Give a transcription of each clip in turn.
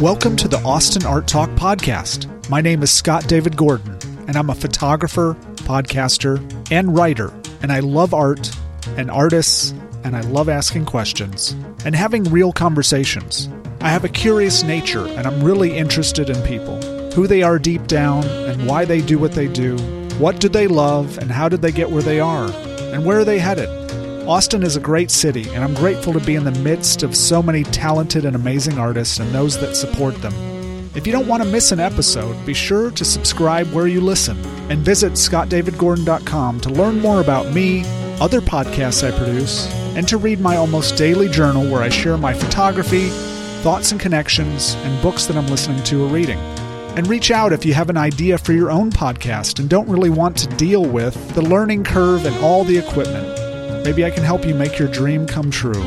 Welcome to the Austin Art Talk podcast. My name is Scott David Gordon, and I'm a photographer, podcaster, and writer. And I love art and artists, and I love asking questions and having real conversations. I have a curious nature, and I'm really interested in people who they are deep down, and why they do what they do. What do they love, and how did they get where they are? And where are they headed? Austin is a great city, and I'm grateful to be in the midst of so many talented and amazing artists and those that support them. If you don't want to miss an episode, be sure to subscribe where you listen and visit scottdavidgordon.com to learn more about me, other podcasts I produce, and to read my almost daily journal where I share my photography, thoughts and connections, and books that I'm listening to or reading. And reach out if you have an idea for your own podcast and don't really want to deal with the learning curve and all the equipment. Maybe I can help you make your dream come true.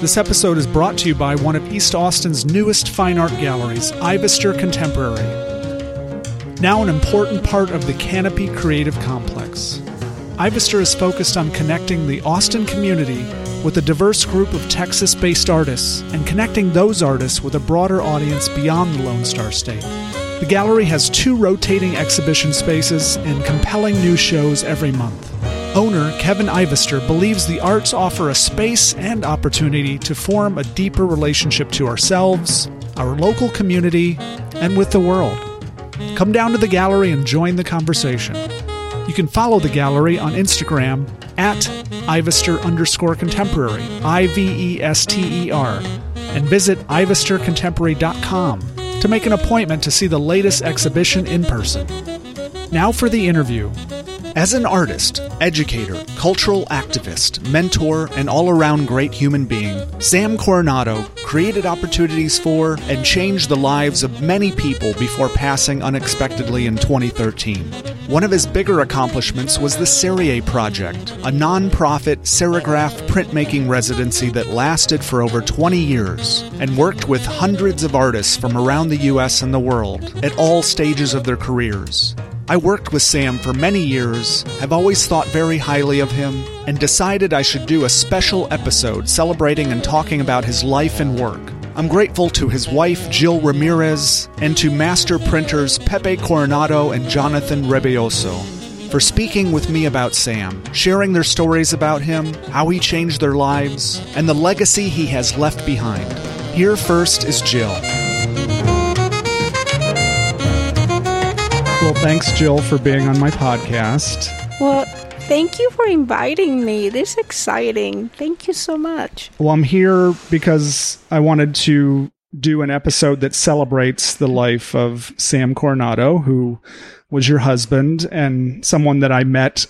This episode is brought to you by one of East Austin's newest fine art galleries, Ivester Contemporary. Now an important part of the Canopy Creative Complex. Ivester is focused on connecting the Austin community with a diverse group of Texas based artists and connecting those artists with a broader audience beyond the Lone Star State. The gallery has two rotating exhibition spaces and compelling new shows every month. Owner Kevin Ivester believes the arts offer a space and opportunity to form a deeper relationship to ourselves, our local community, and with the world. Come down to the gallery and join the conversation. You can follow the gallery on Instagram at Ivester underscore contemporary, I V E S T E R, and visit IvesterContemporary.com to make an appointment to see the latest exhibition in person. Now for the interview. As an artist, educator, cultural activist, mentor, and all around great human being, Sam Coronado created opportunities for and changed the lives of many people before passing unexpectedly in 2013. One of his bigger accomplishments was the Serie Project, a non-profit serigraph printmaking residency that lasted for over 20 years and worked with hundreds of artists from around the US and the world at all stages of their careers. I worked with Sam for many years, have always thought very highly of him, and decided I should do a special episode celebrating and talking about his life and work. I'm grateful to his wife, Jill Ramirez, and to master printers Pepe Coronado and Jonathan Rebioso for speaking with me about Sam, sharing their stories about him, how he changed their lives, and the legacy he has left behind. Here first is Jill. Thanks, Jill, for being on my podcast. Well, thank you for inviting me. This is exciting. Thank you so much. Well, I'm here because I wanted to do an episode that celebrates the life of Sam Coronado, who was your husband and someone that I met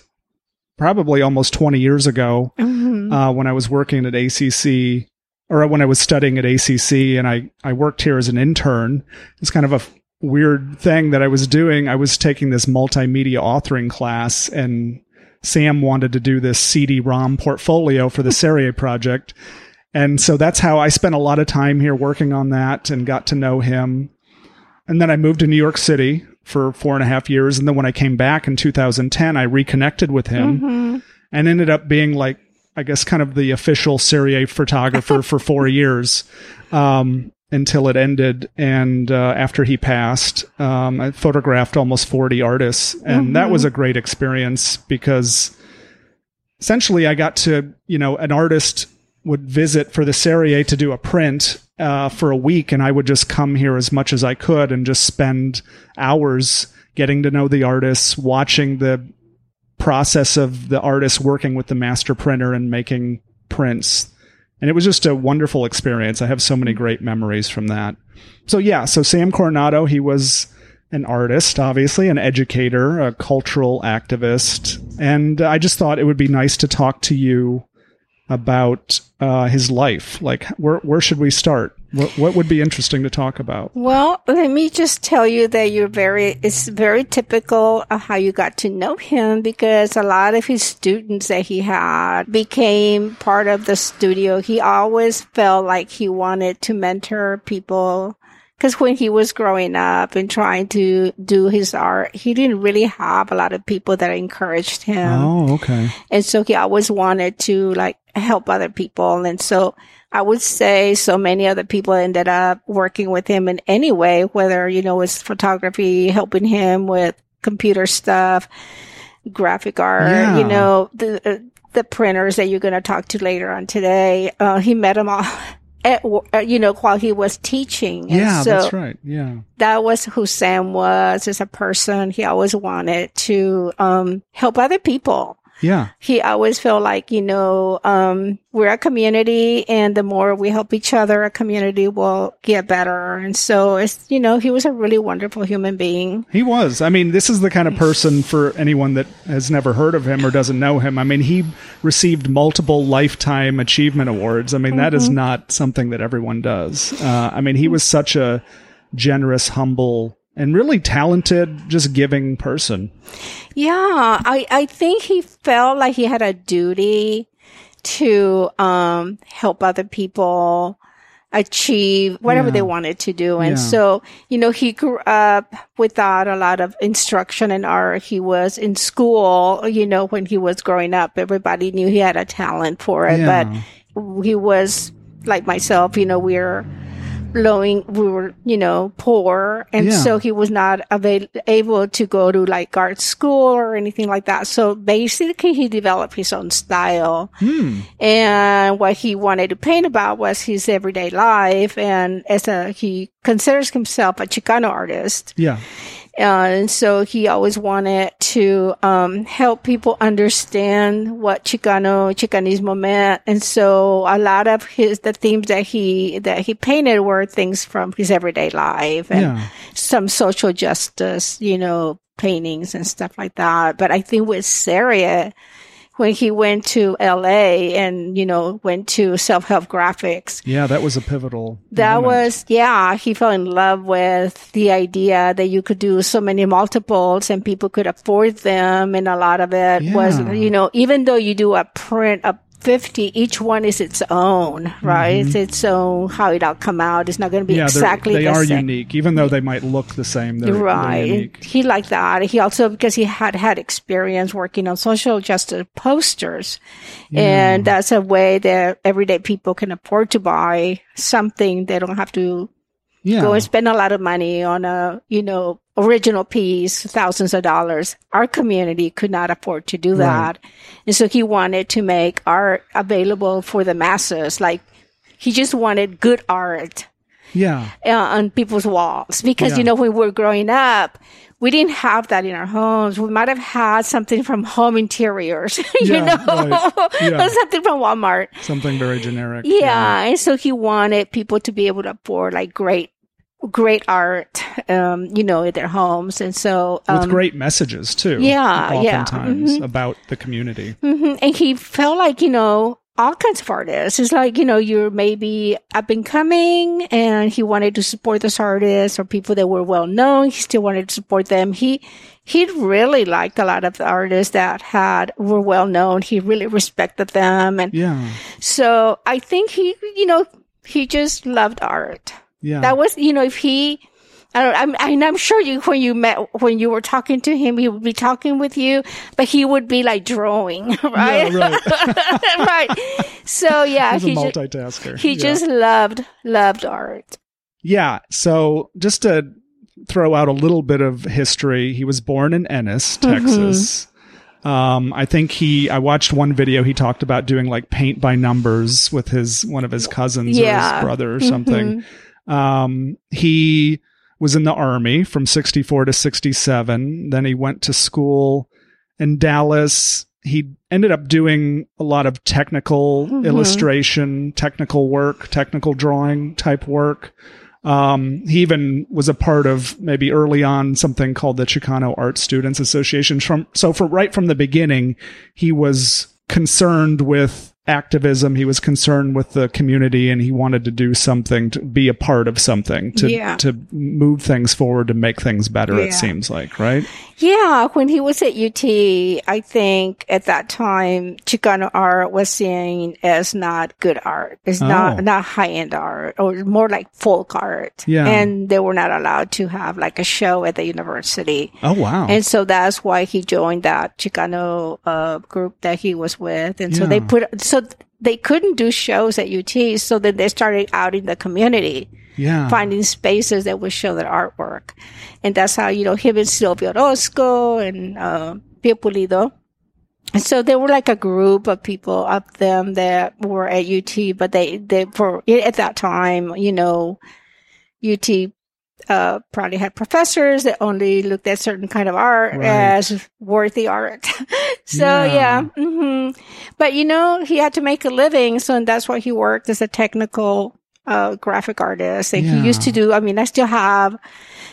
probably almost 20 years ago Mhm. uh, when I was working at ACC or when I was studying at ACC and I, I worked here as an intern. It's kind of a weird thing that I was doing. I was taking this multimedia authoring class and Sam wanted to do this CD-ROM portfolio for the Serie project. And so that's how I spent a lot of time here working on that and got to know him. And then I moved to New York City for four and a half years. And then when I came back in 2010, I reconnected with him Mhm. and ended up being like I guess kind of the official Serie photographer for four years um, until it ended. And uh, after he passed, um, I photographed almost forty artists, and that Mhm. was a great experience because essentially I got to you know an artist would visit for the Serie to do a print uh, for a week, and I would just come here as much as I could and just spend hours getting to know the artists, watching the process of the artist working with the master printer and making prints. And it was just a wonderful experience. I have so many great memories from that. So yeah, so Sam Coronado, he was an artist, obviously, an educator, a cultural activist. And I just thought it would be nice to talk to you about uh, his life. Like, where, where should we start? What, what would be interesting to talk about? Well, let me just tell you that you're very, it's very typical of how you got to know him because a lot of his students that he had became part of the studio. He always felt like he wanted to mentor people Because when he was growing up and trying to do his art, he didn't really have a lot of people that encouraged him. Oh, okay. And so he always wanted to like help other people. And so I would say so many other people ended up working with him in any way, whether, you know, it's photography, helping him with computer stuff, graphic art, Yeah. you know, the, uh, the printers that you're going to talk to later on today. Uh, he met them all. At, uh, you know, while he was teaching. And Yeah, so that's right. Yeah. that was who Sam was as a person. He always wanted to, um, help other people Yeah. he always felt like you know um, we're a community and the more we help each other a community will get better and so it's you know he was a really wonderful human being He was. I mean, this is the kind of person for anyone that has never heard of him or doesn't know him. I mean, he received multiple lifetime achievement awards. I mean, that is not something that everyone does. Uh, I mean, he was such a generous, humble, and really talented, just giving person. yeah i i think he felt like he had a duty to um help other people achieve whatever Yeah. they wanted to do. And Yeah. so, you know, he grew up without a lot of instruction in art. He was in school, you know, when he was growing up, everybody knew he had a talent for it, Yeah. but he was like myself, you know, we're lowing, we were, you know, poor. And Yeah. so he was not avail- able to go to like art school or anything like that. So basically he developed his own style. Hmm. And what he wanted to paint about was his everyday life. And as a, he considers himself a Chicano artist. Yeah. Uh, and so he always wanted to um, help people understand what Chicano Chicanismo meant. And so a lot of his the themes that he that he painted were things from his everyday life and Yeah. some social justice, you know, paintings and stuff like that. But I think with Serie, when he went to LA and you know went to self help graphics, Yeah. That was a pivotal. that moment. was, yeah, he fell in love with the idea that you could do so many multiples and people could afford them. And a lot of it was, you know, even though you do a print of 50, each one is its own, right? It's its own, how it all come out. It's not going to be Mm-hmm. yeah, they're- exactly they the are same. unique, even though they might look the same. They're, they're Right. unique. He liked that. He also, because he had had experience working on social justice posters. And that's a way that everyday people can afford to buy something. They don't have to Yeah. go and spend a lot of money on a, you know, original piece, thousands of dollars. Our community could not afford to do that. And so he wanted to make art available for the masses. Like he just wanted good art yeah. uh, on people's walls because, Yeah. you know, when we were growing up, we didn't have that in our homes. We might have had something from home interiors, you Yeah, know, right. Yeah. something from Walmart. Something very generic. Yeah. And so he wanted people to be able to afford like great, great art, um, you know, in their homes. And so, With um, great messages too. yeah, yeah. Oftentimes about the community. mhm. and he felt like, you know, all kinds of artists. It's like, you know, you're maybe up and coming and he wanted to support those artists or people that were well known. He still wanted to support them. He, he really liked a lot of the artists that had, were well known. He really respected them. And Yeah. so I think he, you know, he just loved art. Yeah. That was, you know, if he, I don't, I'm, I'm, I'm sure you, when you met, when you were talking to him, he would be talking with you, but he would be like drawing, right? Yeah, right. right. So yeah, He's a he, ju- multitasker. he Yeah. just loved, loved art. Yeah. So just to throw out a little bit of history, he was born in Ennis, Mm-hmm. Texas. Um, I think he, I watched one video he talked about doing like paint by numbers with his, one of his cousins or Yeah. Mm-hmm. his brother or something. Um, he was in the army from 64 to 67. Then he went to school in Dallas. He ended up doing a lot of technical Mhm. illustration, technical work, technical drawing type work. Um, he even was a part of maybe early on something called the Chicano Art Students Association. From so for right from the beginning, he was concerned with activism. He was concerned with the community and he wanted to do something to be a part of something to Yeah. to move things forward to make things better. Yeah. It seems like right. Yeah, when he was at UT, I think at that time Chicano art was seen as not good art. It's Oh. not not high end art or more like folk art. Yeah. And they were not allowed to have like a show at the university. Oh wow. And so that's why he joined that Chicano uh, group that he was with. And so they put, so they couldn't do shows at UT. So then they started out in the community, yeah. finding spaces that would show their artwork. And that's how, you know, him and Sylvia Orozco and uh, Pio Pulido. And so there were like a group of people of them that were at UT, but they, they, for, at that time, you know, UT uh, probably had professors that only looked at certain kind of art Right. as worthy art. so Yeah. yeah, hmm but you know, he had to make a living, so and that's why he worked as a technical uh, graphic artist. And he used to do. I mean, I still have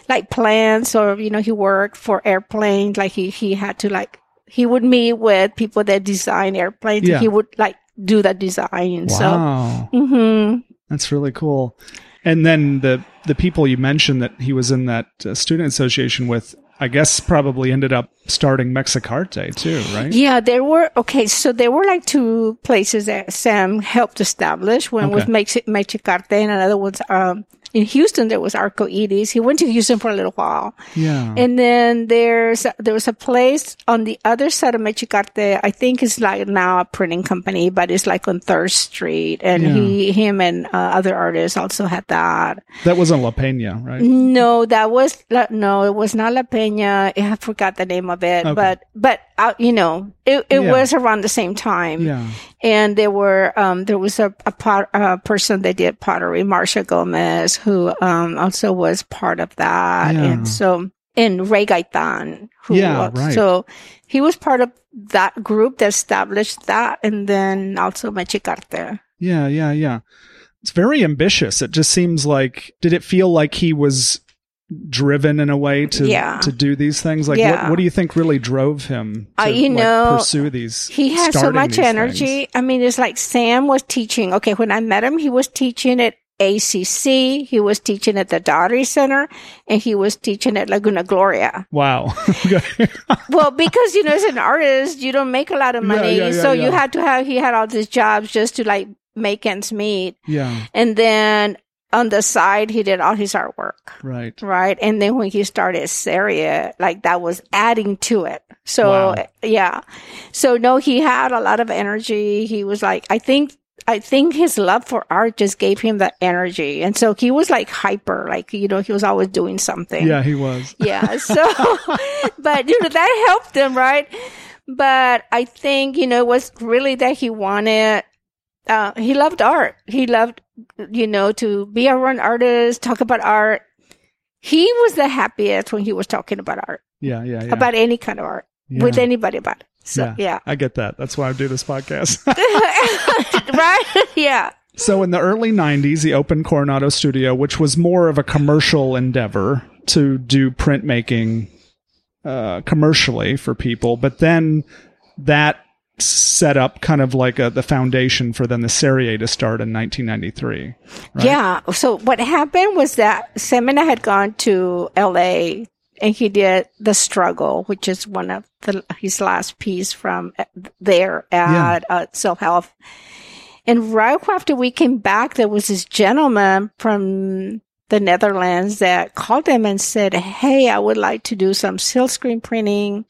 like plans, or you know, he worked for airplanes. Like he he had to like he would meet with people that design airplanes. Yeah. He would like do the design. So. Wow. hmm That's really cool. And then the the people you mentioned that he was in that uh, student association with, I guess probably ended up starting Mexicarte too, right? Yeah, there were okay. So there were like two places that Sam helped establish. One was Okay. Mex- Mexicarte, and another was um, in Houston. There was Arcoides. He went to Houston for a little while, Yeah. and then there's there was a place on the other side of Mexicarte. I think it's like now a printing company, but it's like on Third Street, and Yeah. he, him, and uh, other artists also had that. that wasn't La Peña, right? No, that was La- no, it was not La Peña. I forgot the name of it, Okay. but but uh, you know, it it Yeah. was around the same time. Yeah. And there were um there was a a, pot, a person that did pottery, Marcia Gomez, who um also was part of that, Yeah. and so and Ray Gaitan, who Yeah, was- right. so he was part of that group that established that, and then also Mexicarte. Yeah, yeah, yeah. It's very ambitious. It just seems like did it feel like he was driven in a way to Yeah. to do these things? Like Yeah. what what do you think really drove him to Uh, you like, know, pursue these He had so much energy. things? I mean, it's like Sam was teaching. Okay, when I met him, he was teaching at ACC, he was teaching at the Dougherty Center, and he was teaching at Laguna Gloria. Wow. Well, because you know, as an artist, you don't make a lot of money, yeah, yeah, so yeah. you had to have. He had all these jobs just to like make ends meet, yeah, and then on the side, he did all his artwork. right. Right. And then when he started Serie, like that was adding to it. So Wow. yeah. So no, he had a lot of energy. He was like, I think, I think his love for art just gave him that energy. And so he was like hyper, like, you know, he was always doing something. Yeah, he was. Yeah. So, but you know, that helped him, right? But I think, you know, it was really that he wanted, uh, he loved art. He loved, you know, to be around artists, talk about art. He was the happiest when he was talking about art, Yeah, yeah, yeah. about any kind of art, Yeah. with anybody about it. So, yeah. I get that. That's why I do this podcast. right? yeah. so in the early 90s, he opened Coronado Studio, which was more of a commercial endeavor to do printmaking uh, commercially for people. But then that set up kind of like a, the foundation for then the Serie to start in 1993. Right? Yeah. So what happened was that Semina had gone to LA and he did The Struggle, which is one of the, his last piece from uh, there at uh, Self Help. And right after we came back, there was this gentleman from the Netherlands that called him and said, Hey, I would like to do some silkscreen printing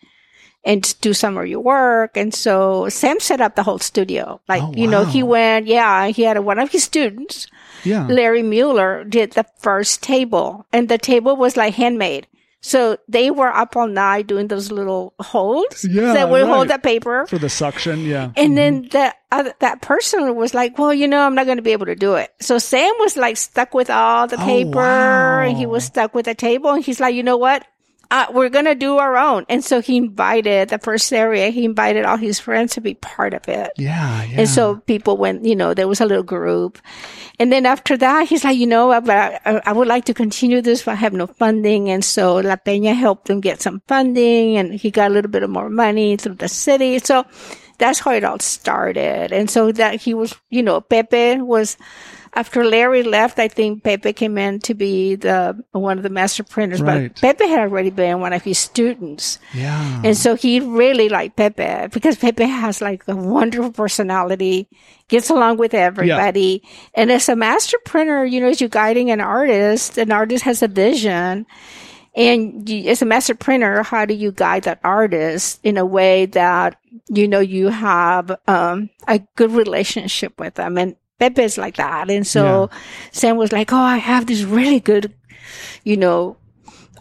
and do some of your work. And so Sam set up the whole studio. Like, Oh, you know, he went, yeah, he had one of his students Yeah. Larry Mueller did the first table, and the table was like handmade. So they were up all night doing those little holds Yeah, that would right. hold the paper. For the suction. Yeah. And then mm-hmm. that other, that person was like, "Well, you know, I'm not going to be able to do it." So Sam was like stuck with all the Oh, paper, wow. and he was stuck with the table. And he's like, "You know what? Uh, we're going to do our own." And so he invited the first area. He invited all his friends to be part of it. yeah. Yeah. And so people went, you know, there was a little group. And then after that, he's like, you know, I, I, I would like to continue this, but I have no funding. And so La Peña helped him get some funding and he got a little bit of more money through the city. So that's how it all started. And so that he was, you know, Pepe was, after Larry left, I think Pepe came in to be the one of the master printers, Right. but Pepe had already been one of his students. Yeah. And so he really liked Pepe because Pepe has like a wonderful personality, gets along with everybody. And as a master printer, you know, as you're guiding an artist, an artist has a vision. And you, as a master printer, how do you guide that artist in a way that, you know, you have, um, a good relationship with them? And Pepe is like that. And so Sam was like, Oh, I have this really good, you know,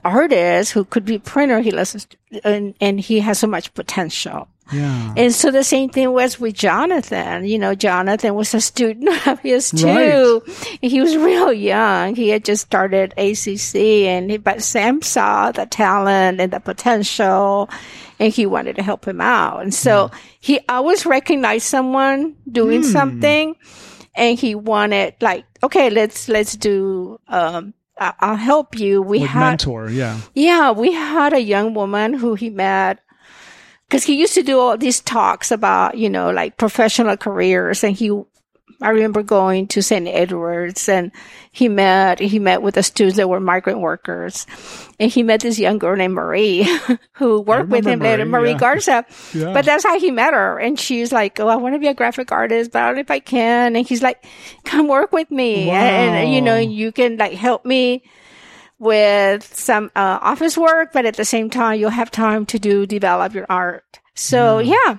artist who could be a printer. He listens to, and, and he has so much potential. yeah. And so the same thing was with Jonathan. You know, Jonathan was a student of his too. Right. He was real young. He had just started ACC and he, but Sam saw the talent and the potential and he wanted to help him out. And so he always recognized someone doing hmm. something and he wanted like, okay, let's, let's do, um, I- I'll help you. We Like had, mentor. Yeah. yeah, we had a young woman who he met because he used to do all these talks about, you know, like professional careers. And he, I remember going to St. Edwards and he met, he met with the students that were migrant workers. And he met this young girl named Marie who worked with him later, Marie, Marie yeah. Garza. Yeah. But that's how he met her. And she's like, Oh, I want to be a graphic artist, but I don't know if I can. And he's like, come work with me. And, and, you know, you can like help me with some uh, office work, but at the same time, you'll have time to do develop your art. So yeah,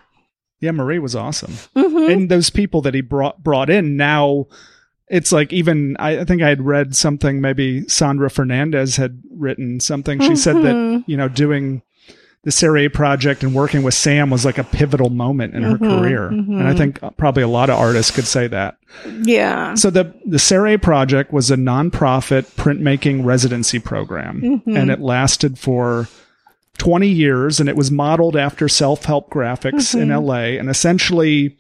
Yeah, Marie was awesome. hmm And those people that he brought brought in now it's like even I, I think I had read something maybe Sandra Fernandez had written something. She said that, Mhm. you know, doing the Serie project and working with Sam was like a pivotal moment in her Mhm, career. And I mhm. think probably a lot of artists could say that. yeah, So the the Serie project was a nonprofit printmaking residency program, Mhm. and it lasted for 20 years, and it was modeled after self help graphics in Mhm. LA, and essentially.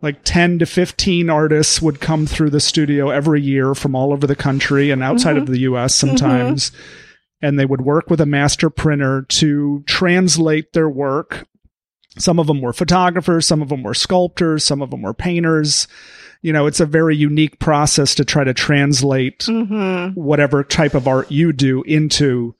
Like 10 to 15 artists would come through the studio every year from all over the country and outside of the US sometimes. And they would work with a master printer to translate their work some of them were photographers, some of them were sculptors, some of them were painters. You know, it's a very unique process to try to translate hmm whatever type of art you do into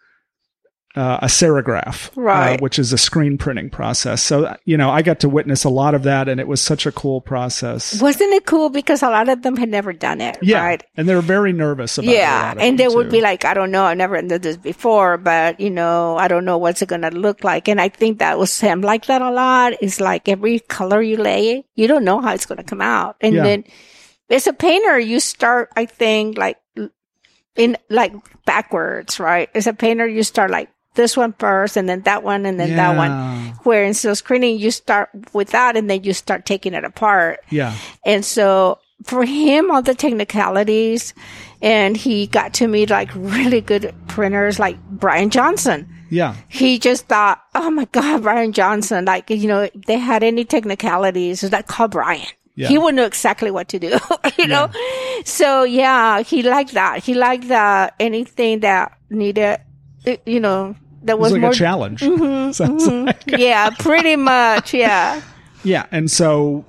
uh, a serigraph, Right. uh, which is a screen printing process. So, you know, I got to witness a lot of that, and it was such a cool process. wasn't it cool because a lot of them had never done it, yeah, right? and they were very nervous about it. Yeah, and they would too. be like, I don't know, I've never done this before, but you know, I don't know what's it gonna look like. And I think that was him like that a lot. It's like every color you lay, you don't know how it's gonna come out. And Yeah. then as a painter, you start, I think, like in like backwards, right? As a painter, you start like this one first, and then that one, and then that one. Where in silk screening, you start with that, and then you start taking it apart. Yeah, And so for him, all the technicalities, and he got to meet like really good printers like Brian Johnson. yeah, He just thought, oh my God, Brian Johnson, like, you know, if they had any technicalities, it's like call Brian. Yeah. He would know exactly what to do, you know? So yeah, he liked that. He liked that anything that needed, you know, that it was was, like more. a challenge. Mhm, Sounds mhm. like. yeah, pretty much. Yeah. Yeah, and so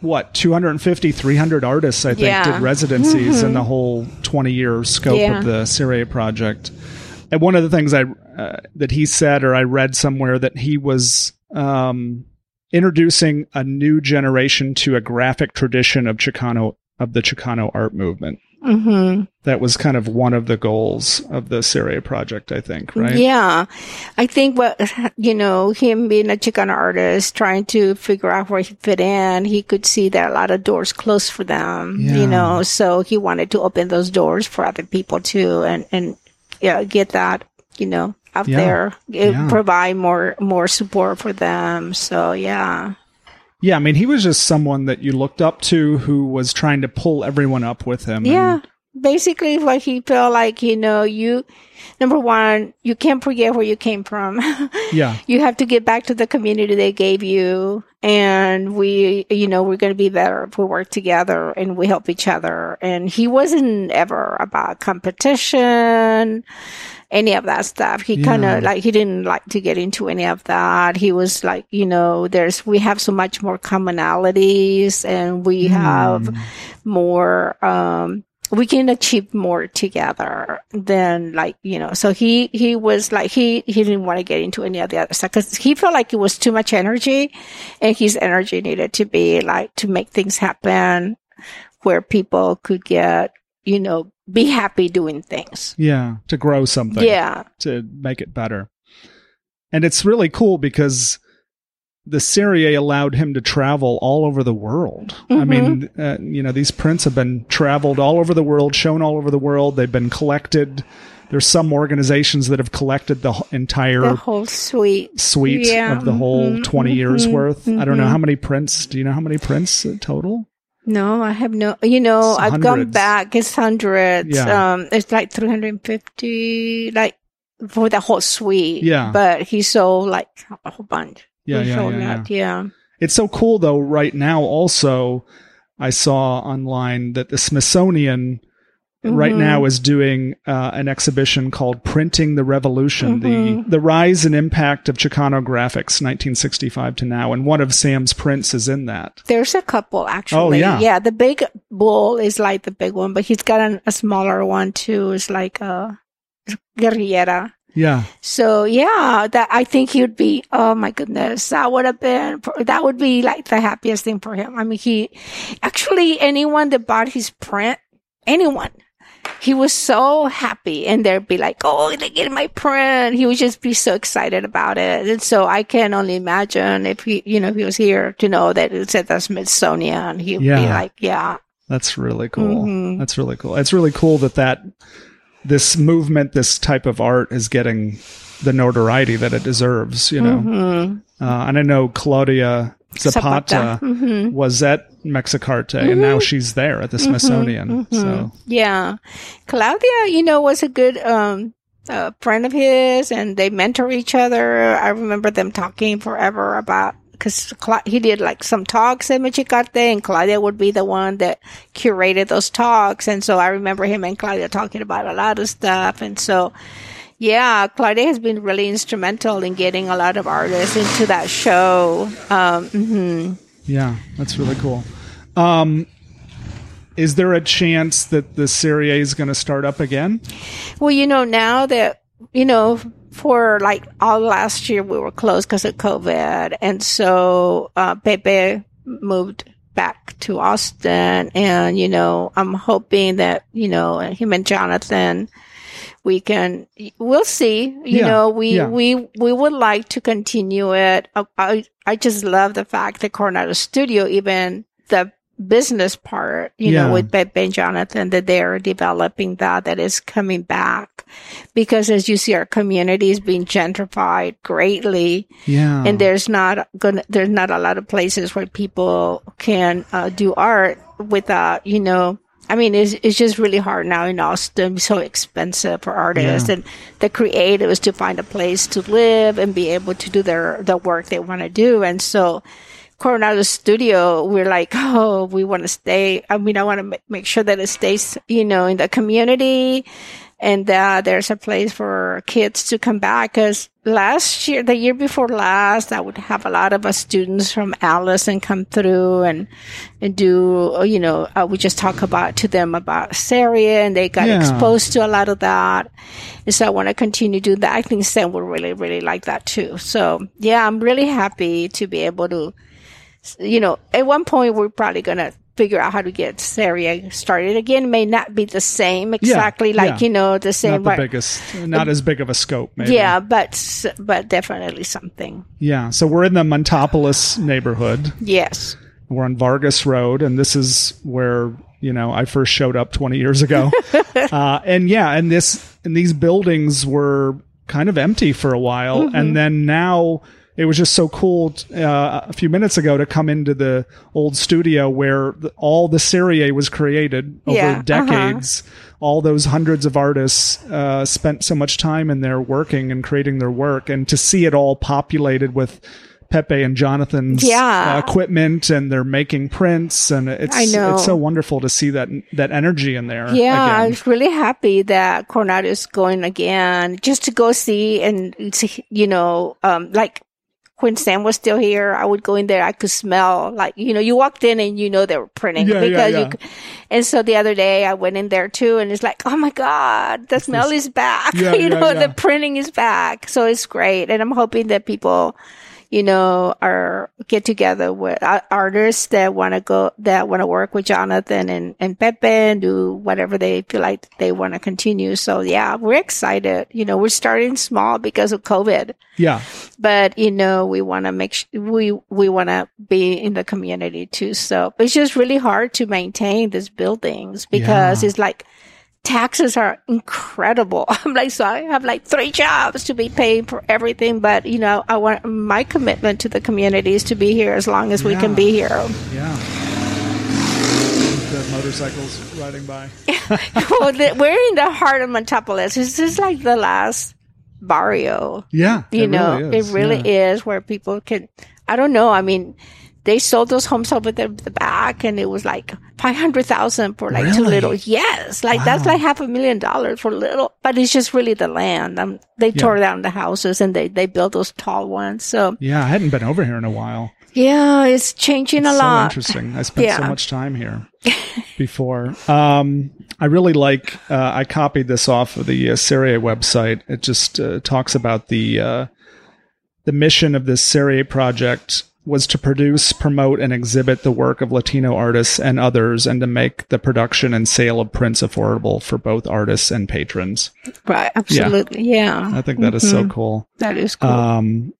what 250 300 artists I think Yeah. Mm-hmm. did residencies in the whole 20 year scope Yeah. of the Serie project. And one of the things I uh, that he said or I read somewhere that he was um, introducing a new generation to a graphic tradition of Chicano of the Chicano art movement. hmm That was kind of one of the goals of the Serie project, I think, right? Yeah. I think what, you know, him being a Chicano artist, trying to figure out where he fit in, he could see that a lot of doors closed for them, Yeah. you know, so he wanted to open those doors for other people too and, and, yeah, get that, you know, out Yeah. there, It- Yeah. provide more, more support for them. So yeah. Yeah, I mean, he was just someone that you looked up to who was trying to pull everyone up with him. Yeah. Basically what he felt like, you know, you, number one, you can't forget where you came from. Yeah. you have to get back to the community they gave you. And we, you know, we're going to be better if we work together and we help each other. And he wasn't ever about competition, any of that stuff. He kind of like, he didn't like to get into any of that. He was like, you know, there's, we have so much more commonalities and we have Mm. more, um, we can achieve more together than like you know so he he was like he he didn't want to get into any of the other stuff because he felt like it was too much energy and his energy needed to be like to make things happen where people could get you know be happy doing things Yeah. To grow something. yeah To make it better. And it's really cool because the Serie allowed him to travel all over the world. I Mhm. mean, uh, you know, these prints have been traveled all over the world, shown all over the world. They've been collected. There's some organizations that have collected the entire the whole suite suite Yeah. of the whole Mhm, 20 years mhm, worth. I don't know mhm. how many prints. Do you know how many prints total? No i have no you know It's i've gone back it's hundreds Yeah. um it's like 350 like for the whole suite Yeah. but he sold like a whole bunch Yeah, yeah, yeah, yeah. yeah. It's so cool though right now also I saw online that the Smithsonian right Mhm. now is doing uh, an exhibition called Printing the Revolution, Mhm. the the rise and impact of Chicano graphics 1965 to now and one of Sam's prints is in that. There's a couple actually. Oh, yeah. Yeah, the big bull is like the big one, but he's got an, a smaller one too. It's like a guerrillera. Yeah. So yeah, that I think he would be. Oh my goodness, that would have been. That would be like the happiest thing for him. I mean, he actually anyone that bought his print, anyone, he was so happy, and they'd be like, "Oh, they get my print." He would just be so excited about it, and so I can only imagine if he, you know, if he was here to know that it's at the Smithsonian, he'd be like, "Yeah, That's really cool. Mhm. That's really cool. It's really cool that that this movement, this type of art, is getting the notoriety that it deserves. You know, Mhm. uh, and I know Claudia Zapata, Mhm. was at Mexicarte, and now she's there at the Smithsonian. Mhm. So Yeah. Claudia, you know, was a good um uh, friend of his and they mentor each other. I remember them talking forever about because Cla- he did like some talks at Mexicarte and Claudia would be the one that curated those talks. And so I remember him and Claudia talking about a lot of stuff. And so, yeah, Claudia has been really instrumental in getting a lot of artists into that show. Um, mhm. yeah, that's really cool. Um, is there a chance that the Serie is going to start up again? Well, you know, now that, you know, for like all last year we were closed because of COVID. And so, uh, Pepe moved back to Austin and, you know, I'm hoping that, you know, him and Jonathan, we can, we'll see, you Yeah, know, we, yeah. we, we would like to continue it. I, I, I just love the fact that Coronado Studio, even the business part, you Yeah. know, with Pepe and Jonathan, that they're developing that, that is coming back. Because as you see, our community is being gentrified greatly Yeah, and there's not gonna, there's not a lot of places where people can uh, do art without, you know, I mean, it's, it's just really hard now in Austin. So expensive for artists Yeah. and the creatives to find a place to live and be able to do their, the work they want to do. And so, Coronado Studio, we're like, oh, we want to stay. I mean, I want to ma- make sure that it stays, you know, in the community and that there's a place for kids to come back. Cause last year, the year before last, I would have a lot of us students from Allison come through and, and do, you know, uh, we just talk about to them about Serie and they got Yeah. exposed to a lot of that. And so I want to continue doing that. I think Sam would really, really like that too. So yeah, I'm really happy to be able to, you know, at one point we're probably going to figure out how to get Serie started again. May not be the same exactly like, yeah. you know, the same. not the biggest, not as big of a scope. Maybe. yeah, but, but definitely something. yeah. So we're in the Montopolis neighborhood. Yes. We're on Vargas Road, and this is where you know I first showed up 20 years ago. uh, and yeah, and this and these buildings were kind of empty for a while, and then now it was just so cool uh, a few minutes ago to come into the old studio where the, all the serie was created over Yeah, uh-huh. decades. All those hundreds of artists uh, spent so much time in there working and creating their work, and to see it all populated with Pepe and Jonathan's Yeah. uh, equipment, and they're making prints, and it's I know. it's so wonderful to see that that energy in there. Yeah, I again. was really happy that Coronado is going again, just to go see and see, you know, um, like when Sam was still here, I would go in there. I could smell like you know, you walked in and you know they were printing Yeah, yeah, because yeah. you. c- And so the other day I went in there too, and it's like, oh my god, the smell is back. Yeah, you yeah, know, yeah. the printing is back, so it's great, and I'm hoping that people you know, are get together with artists that want to go, that want to work with Jonathan and, and Pepe and do whatever they feel like they want to continue. So yeah, we're excited. You know, we're starting small because of COVID, yeah, but you know, we want to make, sh- we, we want to be in the community too. So it's just really hard to maintain these buildings because Yeah. it's like, taxes are incredible. I'm like, so I have like three jobs to be paid for everything, but you know, I want my commitment to the community is to be here as long as we can be here. yeah. The motorcycles riding by. well, the, we're in the heart of Montopolis. This is like the last barrio. Yeah, You know, really it really yeah. is where people can. I don't know. I mean, they sold those homes over the, the back, and it was like five hundred thousand for like two Really? little. Yes, like that's like half a million dollars for little. But it's just really the land. Um, they tore down the houses and they they built those tall ones. So Yeah, I hadn't been over here in a while. yeah, it's changing a so lot. interesting. I spent so much time here before. Um, I really like. Uh, I copied this off of the uh, Serie website. It just uh, talks about the uh, the mission of this Serie project was to produce, promote, and exhibit the work of Latino artists and others, and to make the production and sale of prints affordable for both artists and patrons. Right, absolutely. Yeah, I think that is so Mhm. cool. that is cool. Um,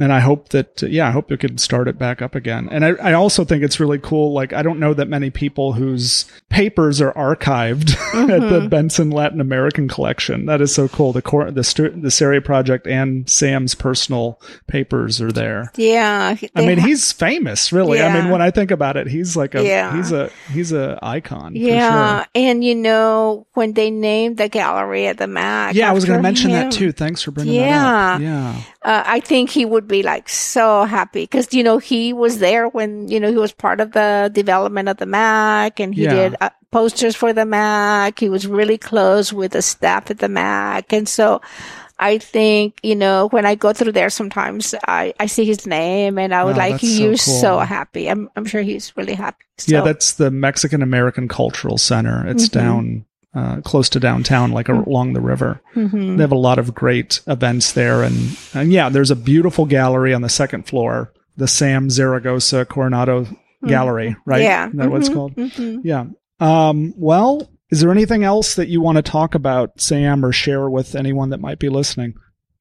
and I hope that, yeah, I hope you could start it back up again. And I, I also think it's really cool. Like, I don't know that many people whose papers are archived at Mm-hmm. the Benson Latin American collection. That is so cool. The cor- the stu- the Serie project and Sam's personal papers are there. yeah, I mean, ha- he's famous, really. I mean, when I think about it, he's like a Yeah. he's a he's a icon. for Yeah, sure. and you know when they named the gallery at the Mac. Yeah, I was going to mention him, that too. Thanks for bringing Yeah. that up. Yeah. Uh, I think he would be like so happy because you know he was there when you know he was part of the development of the Mac, and he Yeah. did uh, posters for the Mac. He was really close with the staff at the Mac, and so. I think, you know, when I go through there sometimes I, I see his name and I would like, that's so you're cool. so happy. I'm, I'm sure he's really happy. Yeah, that's the Mexican American Cultural Center. It's Mhm. down uh, close to downtown, like Mm. along the river. Mhm. They have a lot of great events there, and and yeah, there's a beautiful gallery on the second floor, the Sam Zaragoza Coronado Gallery, right? Mm-hmm. Yeah. Is that what it's Mhm. called? Mhm. Yeah. Um, well, is there anything else that you want to talk about, Sam, or share with anyone that might be listening?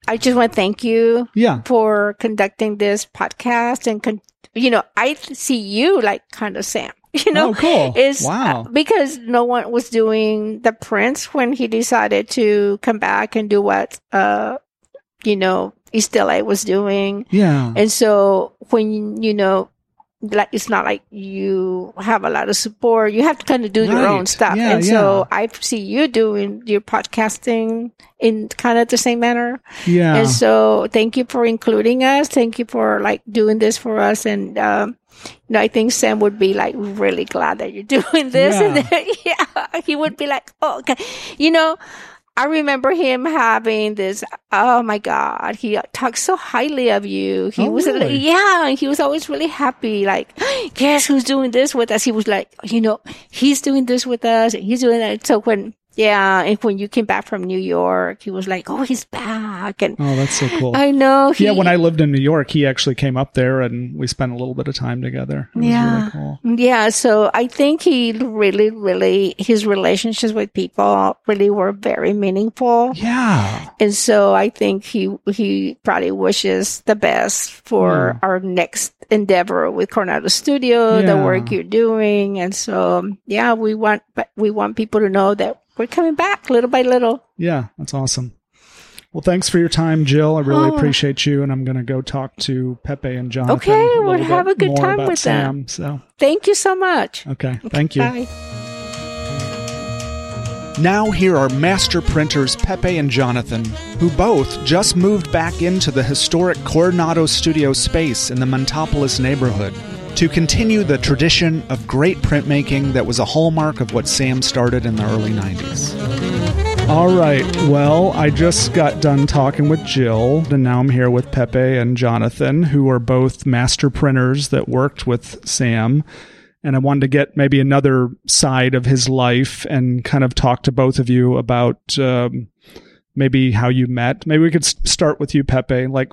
I just want to thank you Yeah. for conducting this podcast and con- you know i see you like kind of sam you know oh, cool. is wow. uh, because no one was doing the prints when he decided to come back and do what uh you know east la was doing yeah. and so when you know like it's not like you have a lot of support you have to kind of do your own stuff Yeah, and so i see you doing your podcasting in kind of the same manner Yeah. and so thank you for including us. Thank you for like doing this for us. And, um, you know, I think Sam would be like really glad that you're doing this. And then, yeah, he would be like, oh, okay. You know, I remember him having this, oh my God, he talked so highly of you. He Oh, was, really? yeah, he was always really happy. Like, guess who's doing this with us? He was like, you know, he's doing this with us and he's doing that. So when, yeah, and when you came back from New York, he was like, oh, he's back. And oh, that's so cool. I know. He, yeah, when I lived in New York, he actually came up there and we spent a little bit of time together. It was Yeah. really cool. Yeah, so I think he really, really, his relationships with people really were very meaningful. Yeah. And so I think he, he probably wishes the best for hmm. our next endeavor with Coronado Studio, the work you're doing. And so, yeah, we want, we want people to know that we're coming back little by little. Yeah, that's awesome. Well, thanks for your time, Jill. I really Oh. appreciate you, and I'm going to go talk to Pepe and Jonathan. Okay, we'll have a good time with Sam. them. So, Thank you so much. okay, thank you. Bye. Now, here are master printers Pepe and Jonathan, who both just moved back into the historic Coronado Studio space in the Montopolis neighborhood to continue the tradition of great printmaking that was a hallmark of what Sam started in the early 90s. All right. Well, I just got done talking with Jill, and now I'm here with Pepe and Jonathan, who are both master printers that worked with Sam. And I wanted to get maybe another side of his life and kind of talk to both of you about um, maybe how you met. Maybe we could start with you, Pepe. Like,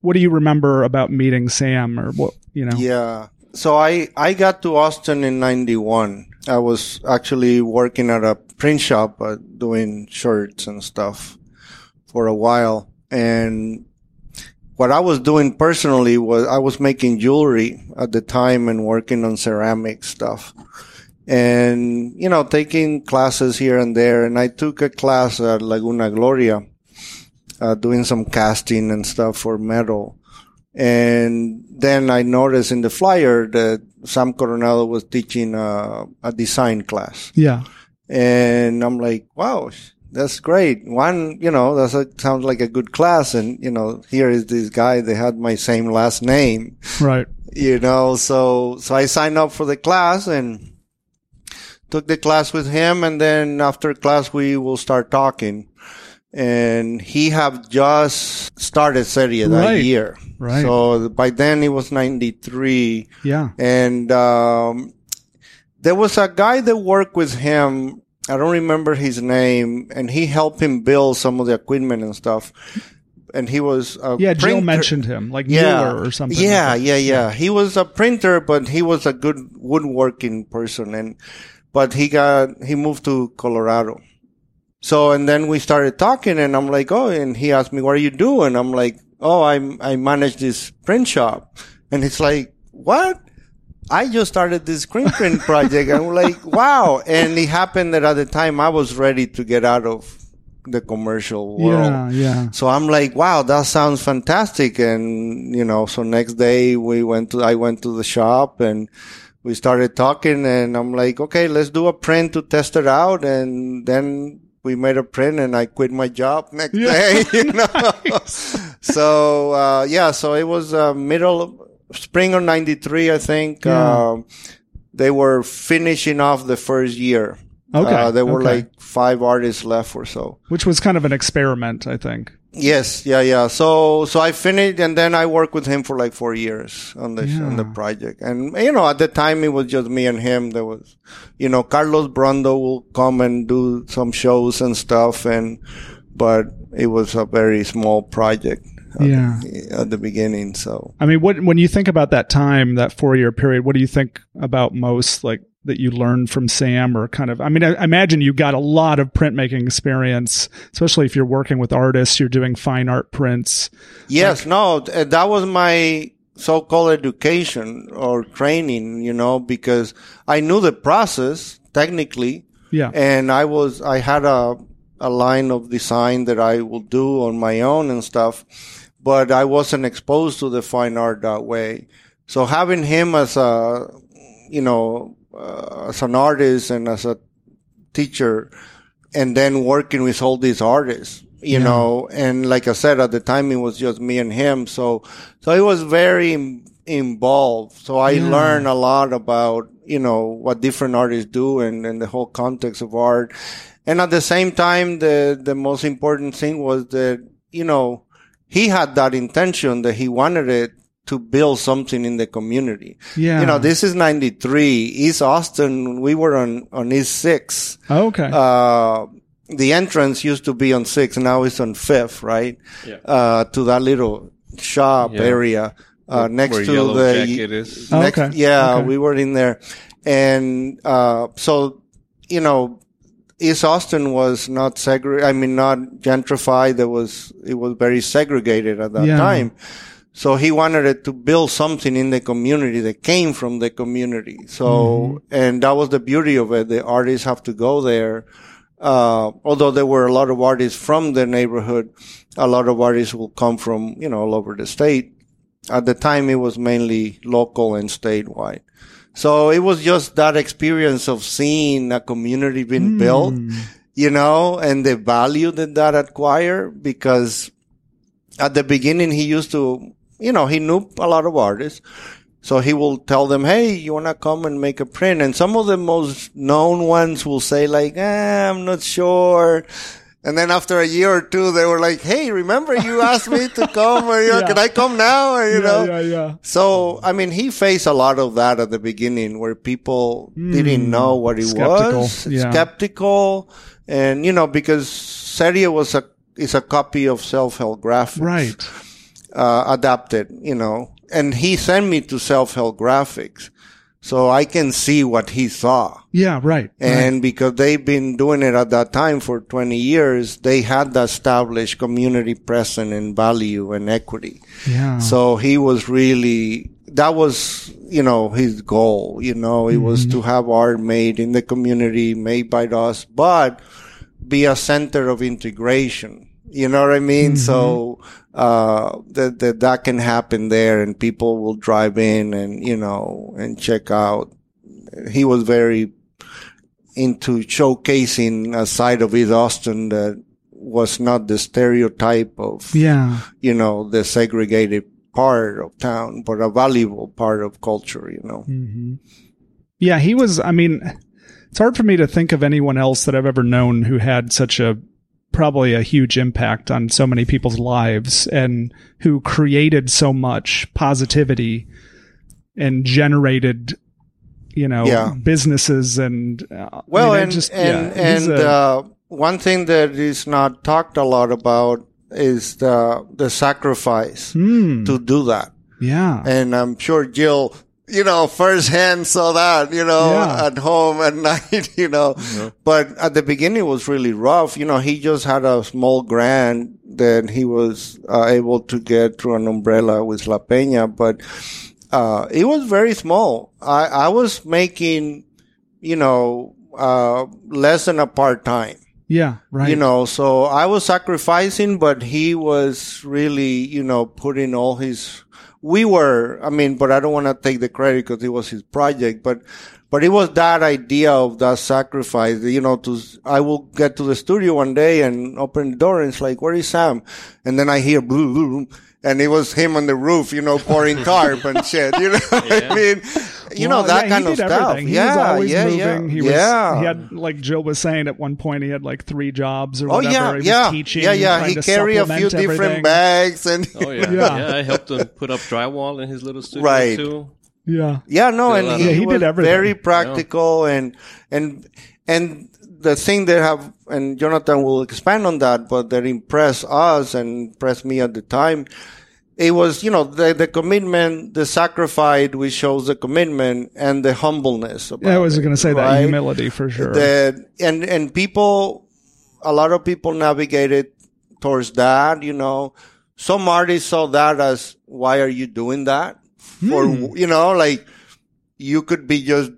what do you remember about meeting Sam, or what you know? Yeah. So I, I got to Austin in 91. I was actually working at a print shop uh, doing shirts and stuff for a while. And what I was doing personally was I was making jewelry at the time and working on ceramic stuff and, you know, taking classes here and there. And I took a class at Laguna Gloria, uh, doing some casting and stuff for metal. And then I noticed in the flyer that Sam Coronado was teaching a, a design class. Yeah. And I'm like, wow, that's great. One, you know, that sounds like a good class. And, you know, here is this guy. They had my same last name, Right. you know, so, so I signed up for the class and took the class with him. And then after class, we will start talking. And he have just started Serie that Right. year. Right. So by then it was 93. Yeah. And, um, there was a guy that worked with him. I don't remember his name and he helped him build some of the equipment and stuff. And he was, a Yeah. Jill mentioned him, like yeah, Mueller or something. Yeah, like that. yeah, yeah. He was a printer, but he was a good woodworking person. And, but he got, he moved to Colorado. So, and then we started talking and I'm like, oh, and he asked me, what are you doing? I'm like, oh, I'm I manage this print shop. And he's like, what? I just started this screen print project. And I'm like, wow. And it happened that at the time I was ready to get out of the commercial world. Yeah. Yeah. So I'm like, wow, that sounds fantastic. And, you know, so next day we went to, I went to the shop and we started talking and I'm like, okay, let's do a print to test it out. And then we made a print and I quit my job next Yeah. day, you know. so, uh, yeah, so it was, uh, middle of spring of 93, I think. Yeah. Um, they were finishing off the first year. Okay. Uh, there were okay. like five artists left or so. which was kind of an experiment, I think. Yes, yeah, yeah. So, so I finished and then I worked with him for like four years on the, on the project. And, you know, at the time it was just me and him. There was, you know, Carlos Brondo will come and do some shows and stuff. And, but it was a very small project at, Yeah. at the beginning. So, I mean, what when you think about that time, that four year period, what do you think about most, like that you learned from Sam, or kind of? I mean, I, I imagine you got a lot of printmaking experience, especially if you're working with artists, you're doing fine art prints. yes, no, uh, that was my so-called education or training, you know, because I knew the process technically. Yeah, and I was I had a a line of design that I will do on my own and stuff, but I wasn't exposed to the fine art that way. So having him as a you know uh, as an artist and as a teacher, and then working with all these artists. You Yeah. know, and like I said, at the time it was just me and him. So, so it was very in- involved. So I Yeah. learned a lot about, you know, what different artists do and, and the whole context of art. And at the same time, the, the most important thing was that, you know, he had that intention that he wanted it to build something in the community. yeah. You know, this is 93. East Austin, we were on, on East 6. Oh, okay. Uh, the entrance used to be on 6, now it's on 5th, right? Yeah. Uh, to that little shop Yeah. area, uh, Where- next where to Yellow the, Jacket is. Oh, next, okay. yeah, Okay. we were in there. And, uh, so, you know, East Austin was not segregated, I mean, not gentrified. There was, it was very segregated at that Yeah. time. So he wanted it to build something in the community that came from the community. So, Mm-hmm. and that was the beauty of it. The artists have to go there uh, although there were a lot of artists from the neighborhood, a lot of artists will come from, you know, all over the state. At the time, it was mainly local and statewide. So it was just that experience of seeing a community being built, you know, and the value that that acquired because at the beginning he used to, you know, he knew a lot of artists. So he will tell them, Hey, you want to come and make a print? And some of the most known ones will say like, eh, I'm not sure. And then after a year or two, they were like, Hey, remember you asked me to come? Or, you know, Yeah. Can I come now? You know, yeah, yeah. so, I mean, he faced a lot of that at the beginning where people didn't know what he Hmm. Skeptical, was, yeah. skeptical. And, you know, because Serie was a, is a copy of self-help graphics. Right. Uh, adapted, you know, and he sent me to self-help graphics. So I can see what he saw. Yeah, right. And because they've been doing it at that time for 20 years, they had the established community presence and value and equity. yeah. So he was really, that was, you know, his goal, you know, it was to have art made in the community, made by us, but be a center of integration. You know what I mean? So, uh, that, that, that can happen there and people will drive in and, you know, and check out. He was very into showcasing a side of East Austin that was not the stereotype of yeah. you know, the segregated part of town, but a valuable part of culture, you know. hmm Yeah, he was. I mean, it's hard for me to think of anyone else that I've ever known who had such a probably a huge impact on so many people's lives and who created so much positivity and generated, you know, Yeah. businesses and uh, Well, I mean, and just, and yeah, and a- uh, one thing that is not talked a lot about is the the sacrifice Hmm, to do that. yeah, And I'm sure Jill, you know, firsthand saw that, you know, Yeah. at home at night, you know. But at the beginning it was really rough. You know, he just had a small grant that he was uh, able to get through an umbrella with La Peña, but uh, it was very small. I, I was making, you know, uh, less than a part time yeah, right. you know so i was sacrificing but he was really you know putting all his we were i mean but i don't want to take the credit because it was his project but but it was that idea of that sacrifice you know to i will get to the studio one day and open the door and it's like where is sam? And then i hear blue blue and it was him on the roof you know pouring tarp and shit you know what i mean you know that yeah, kind he of did stuff everything. He yeah was always yeah moving. yeah He was, yeah he had, like Jill was saying at one point, he had like three jobs or Oh whatever. yeah, he was yeah, teaching, yeah, yeah. He to carry a few supplement different bags and Oh yeah. Yeah. yeah, I helped him put up drywall in his little studio Right. too. Yeah, Yeah, no, Did and he, Yeah, he was did everything. very practical and and and the thing they have and Jonathan will expand on that, but that impressed us and impressed me at the time. It was, you know, the the commitment, the sacrifice, which shows the commitment and the humbleness. About yeah. I was going to say that humility for sure. That and and people, a lot of people navigated towards that. You know, some artists saw that as why are you doing that? For Hmm. you know, like you could be just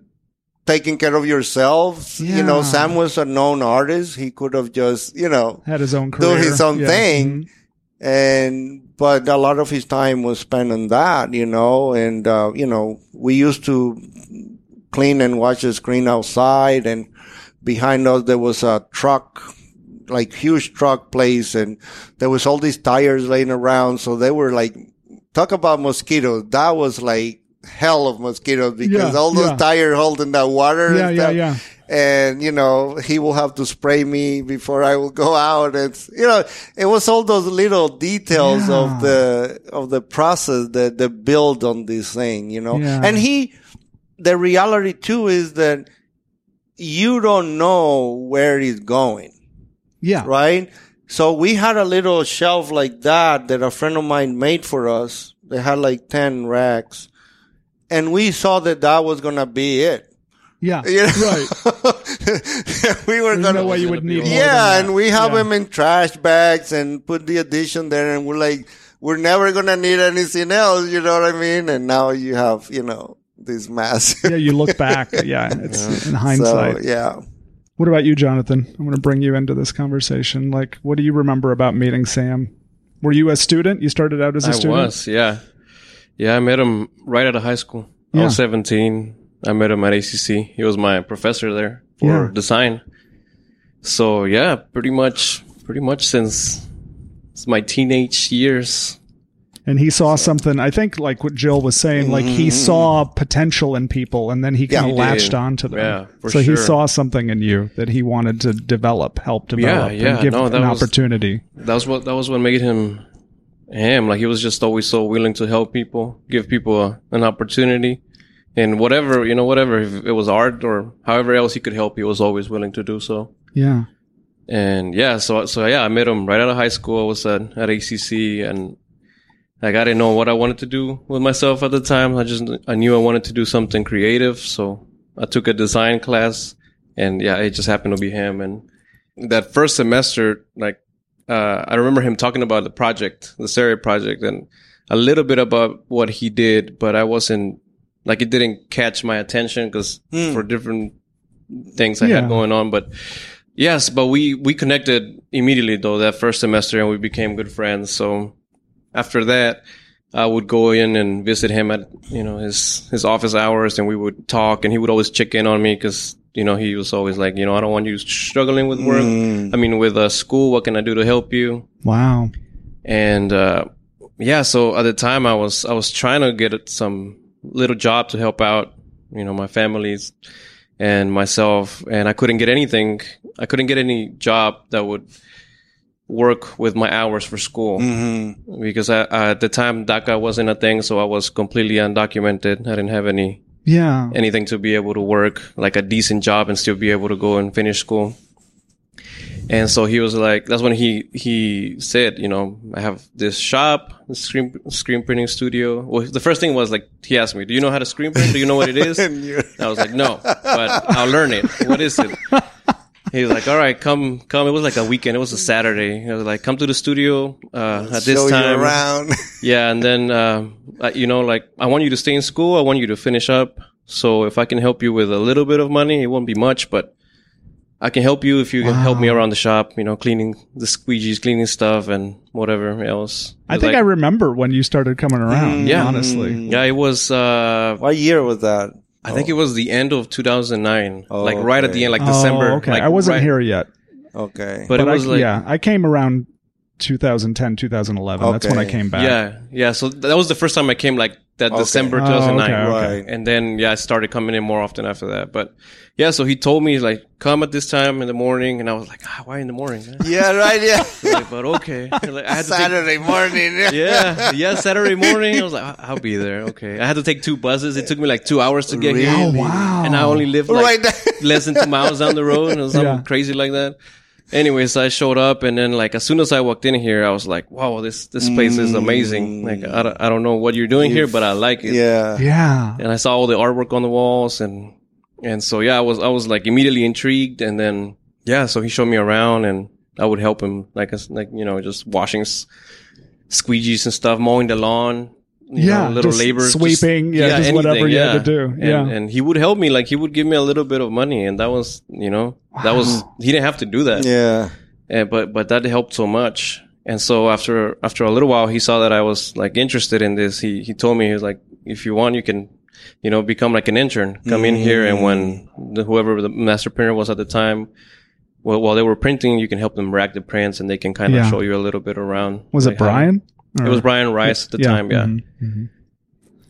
taking care of yourself. You know, Sam was a known artist. He could have just you know had his own career. do his own Yeah. thing. Mhm. And, but a lot of his time was spent on that, you know, and, uh, you know, we used to clean and wash the screen outside and behind us there was a truck, like huge truck place and there was all these tires laying around. So they were like, talk about mosquitoes. That was like hell of mosquitoes because Yeah, all those yeah. tires holding that water. Yeah, and stuff yeah. and you know he will have to spray me before I will go out. It's you know it was all those little details Yeah. of the of the process that that build on this thing, you know. Yeah. And he, the reality too is that you don't know where he's going, Yeah. right? So we had a little shelf like that that a friend of mine made for us. They had like ten racks, and we saw that that was gonna be it. Yeah. You know? Right. we were There's gonna no way you would need more than yeah, that. and we have Yeah. them in trash bags and put the addition there, and we're like, we're never gonna need anything else. You know what I mean? And now you have, you know, this massive. Yeah, you look back. Yeah, it's in hindsight. So yeah, What about you, Jonathan? I'm going to bring you into this conversation. Like, what do you remember about meeting Sam? Were you a student? You started out as a I student? was, yeah. Yeah, I met him right out of high school. I was 17. I met him at ACC. He was my professor there for Yeah. design. So yeah, pretty much, pretty much since, since my teenage years. And he saw something, I think, like what Jill was saying, like he mm-hmm. saw potential in people and then he kind Yeah, of he latched did. onto them. Yeah, for so he saw something in you that he wanted to develop, help develop, yeah, and give no, an was- opportunity. That was what that was what made him him. Like he was just always so willing to help people, give people a, an opportunity, and whatever you know, whatever if it was art or however else he could help, he was always willing to do so. Yeah. And yeah, so so yeah, I met him right out of high school. I was at at ACC, and like I didn't know what I wanted to do with myself at the time. I just I knew I wanted to do something creative, so I took a design class, and yeah, it just happened to be him. And that first semester, like uh, I remember him talking about the project, the Serie project, and a little bit about what he did, but I wasn't like it didn't catch my attention because for different things I Yeah. had going on, but. Yes, but we we connected immediately though that first semester, and we became good friends. So after that, I would go in and visit him at you know his his office hours, and we would talk, and he would always check in on me because you know he was always like, you know, I don't want you struggling with work. I mean, with uh, school, what can I do to help you? Wow. And uh, yeah, so at the time I was I was trying to get some little job to help out, you know, my families and myself, and I couldn't get anything. I couldn't get any job that would work with my hours for school Mm-hmm. because I, I, at the time DACA wasn't a thing, so I was completely undocumented. I didn't have any Yeah. anything to be able to work like a decent job and still be able to go and finish school. And so he was like, that's when he, he said, you know, I have this shop, screen, screen printing studio. Well, the first thing was like, he asked me, do you know how to screen print? Do you know what it is? I was like, no, but I'll learn it. What is it? He was like, all right, come, come. It was like a weekend. It was a Saturday. He was like, come to the studio, uh, at this show time. you around. Yeah, and then um, uh, you know, like I want you to stay in school. I want you to finish up. So if I can help you with a little bit of money, it won't be much, but I can help you if you can help me around the shop. You know, cleaning the squeegees, cleaning stuff, and whatever else. I think like- I remember when you started coming around. Yeah. Honestly. yeah, it was. Uh, what year was that? I think it was the end of 2009, Oh, like right at the okay. end, like oh, December. Oh, okay. Like I wasn't right- here yet. Okay. but, But it was I, like yeah, I came around 2010, 2011. That's when I Okay. came back. Yeah, yeah. So that was the first time I came, like that Okay. December Oh, 2009. okay, okay. And then yeah, I started coming in more often after that. But yeah, so he told me like come at this time in the morning, and I was like, ah, why in the morning? man?" yeah, right. Yeah. like, but okay. Like, I had to take, Saturday morning. yeah, yeah, Saturday morning. I was like, "I- I'll be there. Okay. I had to take two buses. It took me like two hours to get Really? here. Oh, wow. And I only lived like Right there. less than two miles down the road or something Yeah. crazy like that. Anyways, I showed up and then like as soon as I walked in here, I was like, wow, this, this place is amazing. Like, I don't, I don't know what you're doing here, but I like it. Yeah. Yeah. And I saw all the artwork on the walls and, and so yeah, I was, I was like immediately intrigued. And then, yeah, so he showed me around and I would help him like, as- like, you know, just washing s- squeegees and stuff, mowing the lawn. You Yeah, know, little just labor, sweeping, yeah, just whatever you had to do, And, yeah. and he would help me, like he would give me a little bit of money, and that was, you know, that was he didn't have to do that, Yeah. and, but but that helped so much. And so after after a little while, he saw that I was like interested in this. He he told me he was like, if you want, you can, you know, become like an intern. Come in here, and when the, whoever the master printer was at the time, well, while they were printing, you can help them rack the prints, and they can kind of Yeah. show you a little bit around. Was like, it how- Brian? It was Brian Rice at the time, yeah. mhm, mhm.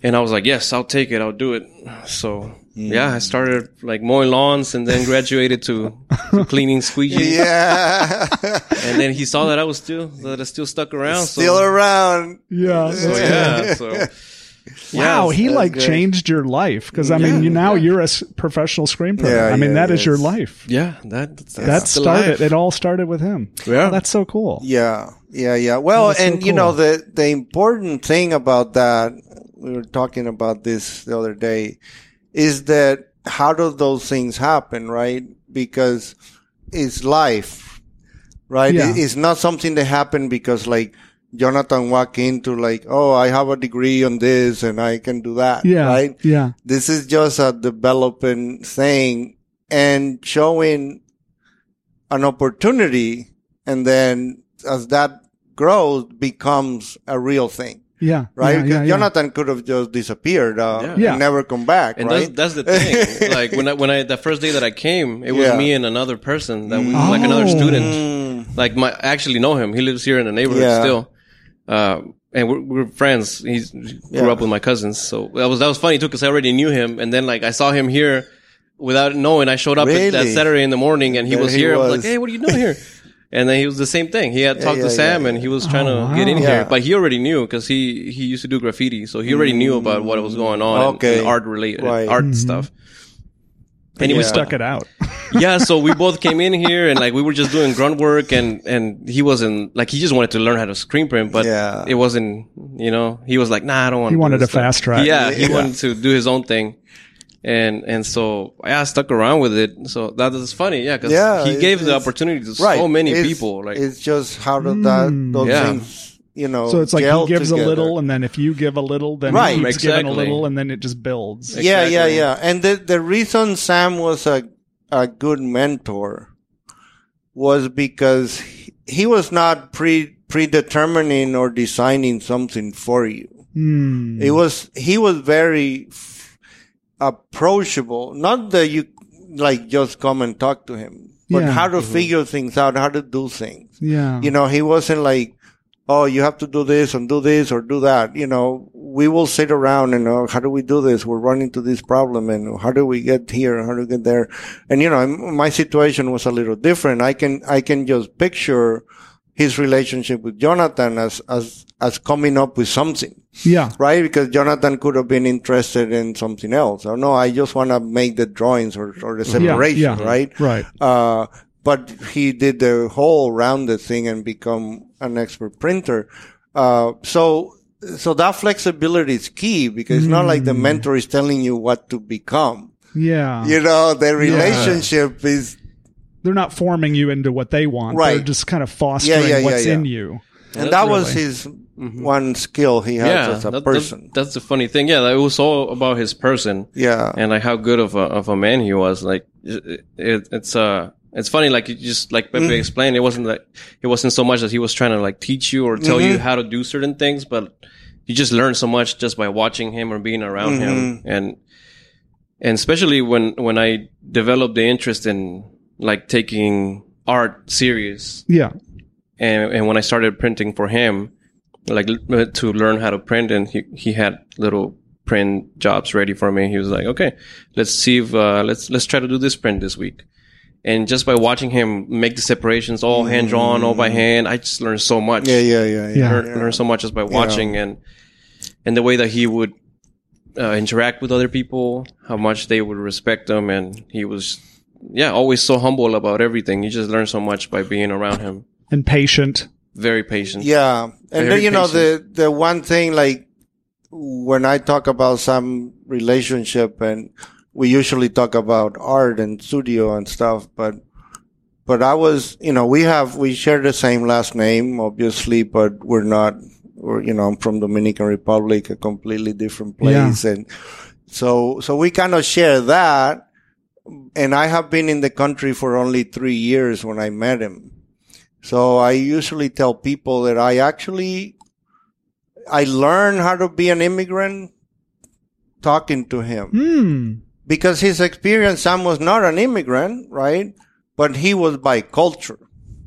And I was like, yes, I'll take it. I'll do it. So Mm. yeah, I started like mowing lawns and then graduated to, to cleaning squeegees. Yeah. And then he saw that I was still, that I still stuck around. Still so, around. Yeah. so yeah, so. Wow, yeah, he like good. changed your life because I mean, you now you're a professional screen printer. Yeah, I mean, yeah, that is your life. yeah, that, that's That started. life. It all started with him. Yeah. Oh, that's so cool. Yeah, yeah, yeah. Well, That's so and you know the the important thing about that we were talking about this the other day is that how do those things happen, right? Because it's life, right? Yeah. It's not something that happened because like Jonathan walked into like, oh, I have a degree on this and I can do that, Yeah. right? Yeah. This is just a developing thing and showing an opportunity, and then as that grows, becomes a real thing. Yeah. Right? Yeah, 'Cause yeah, yeah. Jonathan could have just disappeared uh, Yeah. Yeah. and never come back, And right? that's, that's the thing. like when I, when I, the first day that I came, it was Yeah. me and another person that we, like another Oh. student. Mm. Like my, I actually know him. He lives here in the neighborhood Yeah. still. Uh, and we're, we're friends. He's grew Yeah. up with my cousins. So that was, that was funny too, cause I already knew him. And then like I saw him here without knowing. I showed up at, that Saturday in the morning and he There was he here. I was was. like, Hey, what are you doing here? And then he was the same thing. He had talked yeah, to Sam yeah, and he was trying Oh, to get in. Yeah. here, but he already knew because he, he used to do graffiti. So he already knew about what was going on and- Okay. and art related, Right. art mm-hmm. stuff. And he was stuck it out. yeah, so we both came in here and like we were just doing grunt work and and he wasn't like he just wanted to learn how to screen print, but Yeah. it wasn't you know he was like nah I don't want. He to wanted this a stuff." fast track. Yeah, he Yeah. wanted to do his own thing, and and so yeah, I stuck around with it. So that is funny, yeah, because Yeah, he it's- gave the opportunity to right. so many It's- people. Like it's just how do that those Yeah. things, you know. So it's like he gives together. a little, and then if you give a little, then Right. he keeps giving a little, and then it just builds. Yeah, yeah, Exactly. yeah. And the the reason Sam was a a good mentor was because he, he was not pre predetermining or designing something for you. Hmm. It was he was very f- approachable. Not that you like just come and talk to him, but Yeah. how to figure things out, how to do things. Yeah. You know, he wasn't like, oh, you have to do this and do this or do that. You know, we will sit around and, uh, how do we do this? We're running to this problem and how do we get here? How do we get there? And, you know, my situation was a little different. I can, I can just picture his relationship with Jonathan as, as, as coming up with something yeah. right? Because Jonathan could have been interested in something else. Or no, I just want to make the drawings or, or the separation, yeah. right? Right. Uh, but he did the whole rounded thing and become an expert printer. Uh, so, so that flexibility is key because it's not like the mentor is telling you what to become. Yeah. You know, the relationship is, They're not forming you into what they want. Right. They're just kind of fostering Yeah, yeah, yeah, what's yeah. in you. and that was really- his one skill he has yeah, as a that- that- person. that's the funny thing. Yeah, it was all about his person. yeah. and like how good of a of a man he was. Like it, it, it's uh it's funny. Like you just like Pepe Mm-hmm. explained, it wasn't that it wasn't so much that he was trying to like teach you or tell Mm-hmm. you how to do certain things, but you just learn so much just by watching him or being around him, Mm-hmm. and and especially when when I developed the interest in like taking art serious, Yeah. and and when I started printing for him, like to learn how to print, and he he had little print jobs ready for me. He was like, "Okay, let's see if uh, let's let's try to do this print this week." And just by watching him make the separations all hand drawn, all by hand, I just learned so much. Mm. Yeah, yeah, yeah, yeah. Yeah. Learn, learn so much just by watching and and the way that he would uh, interact with other people, how much they would respect him, and he was yeah always so humble about everything. You just learn so much by being around him. And patient. Very patient. Yeah. And Very then, you know, the, the one thing, like, when I talk about some relationship and we usually talk about art and studio and stuff, but, but I was, you know, we have, we share the same last name, obviously, but we're not, we're, you know, I'm from Dominican Republic, a completely different place. And so, so we kind of share that. And I have been in the country for only three years when I met him. So I usually tell people that I actually, I learned how to be an immigrant talking to him Hmm. because his experience, Sam was not an immigrant, right? But he was by culture,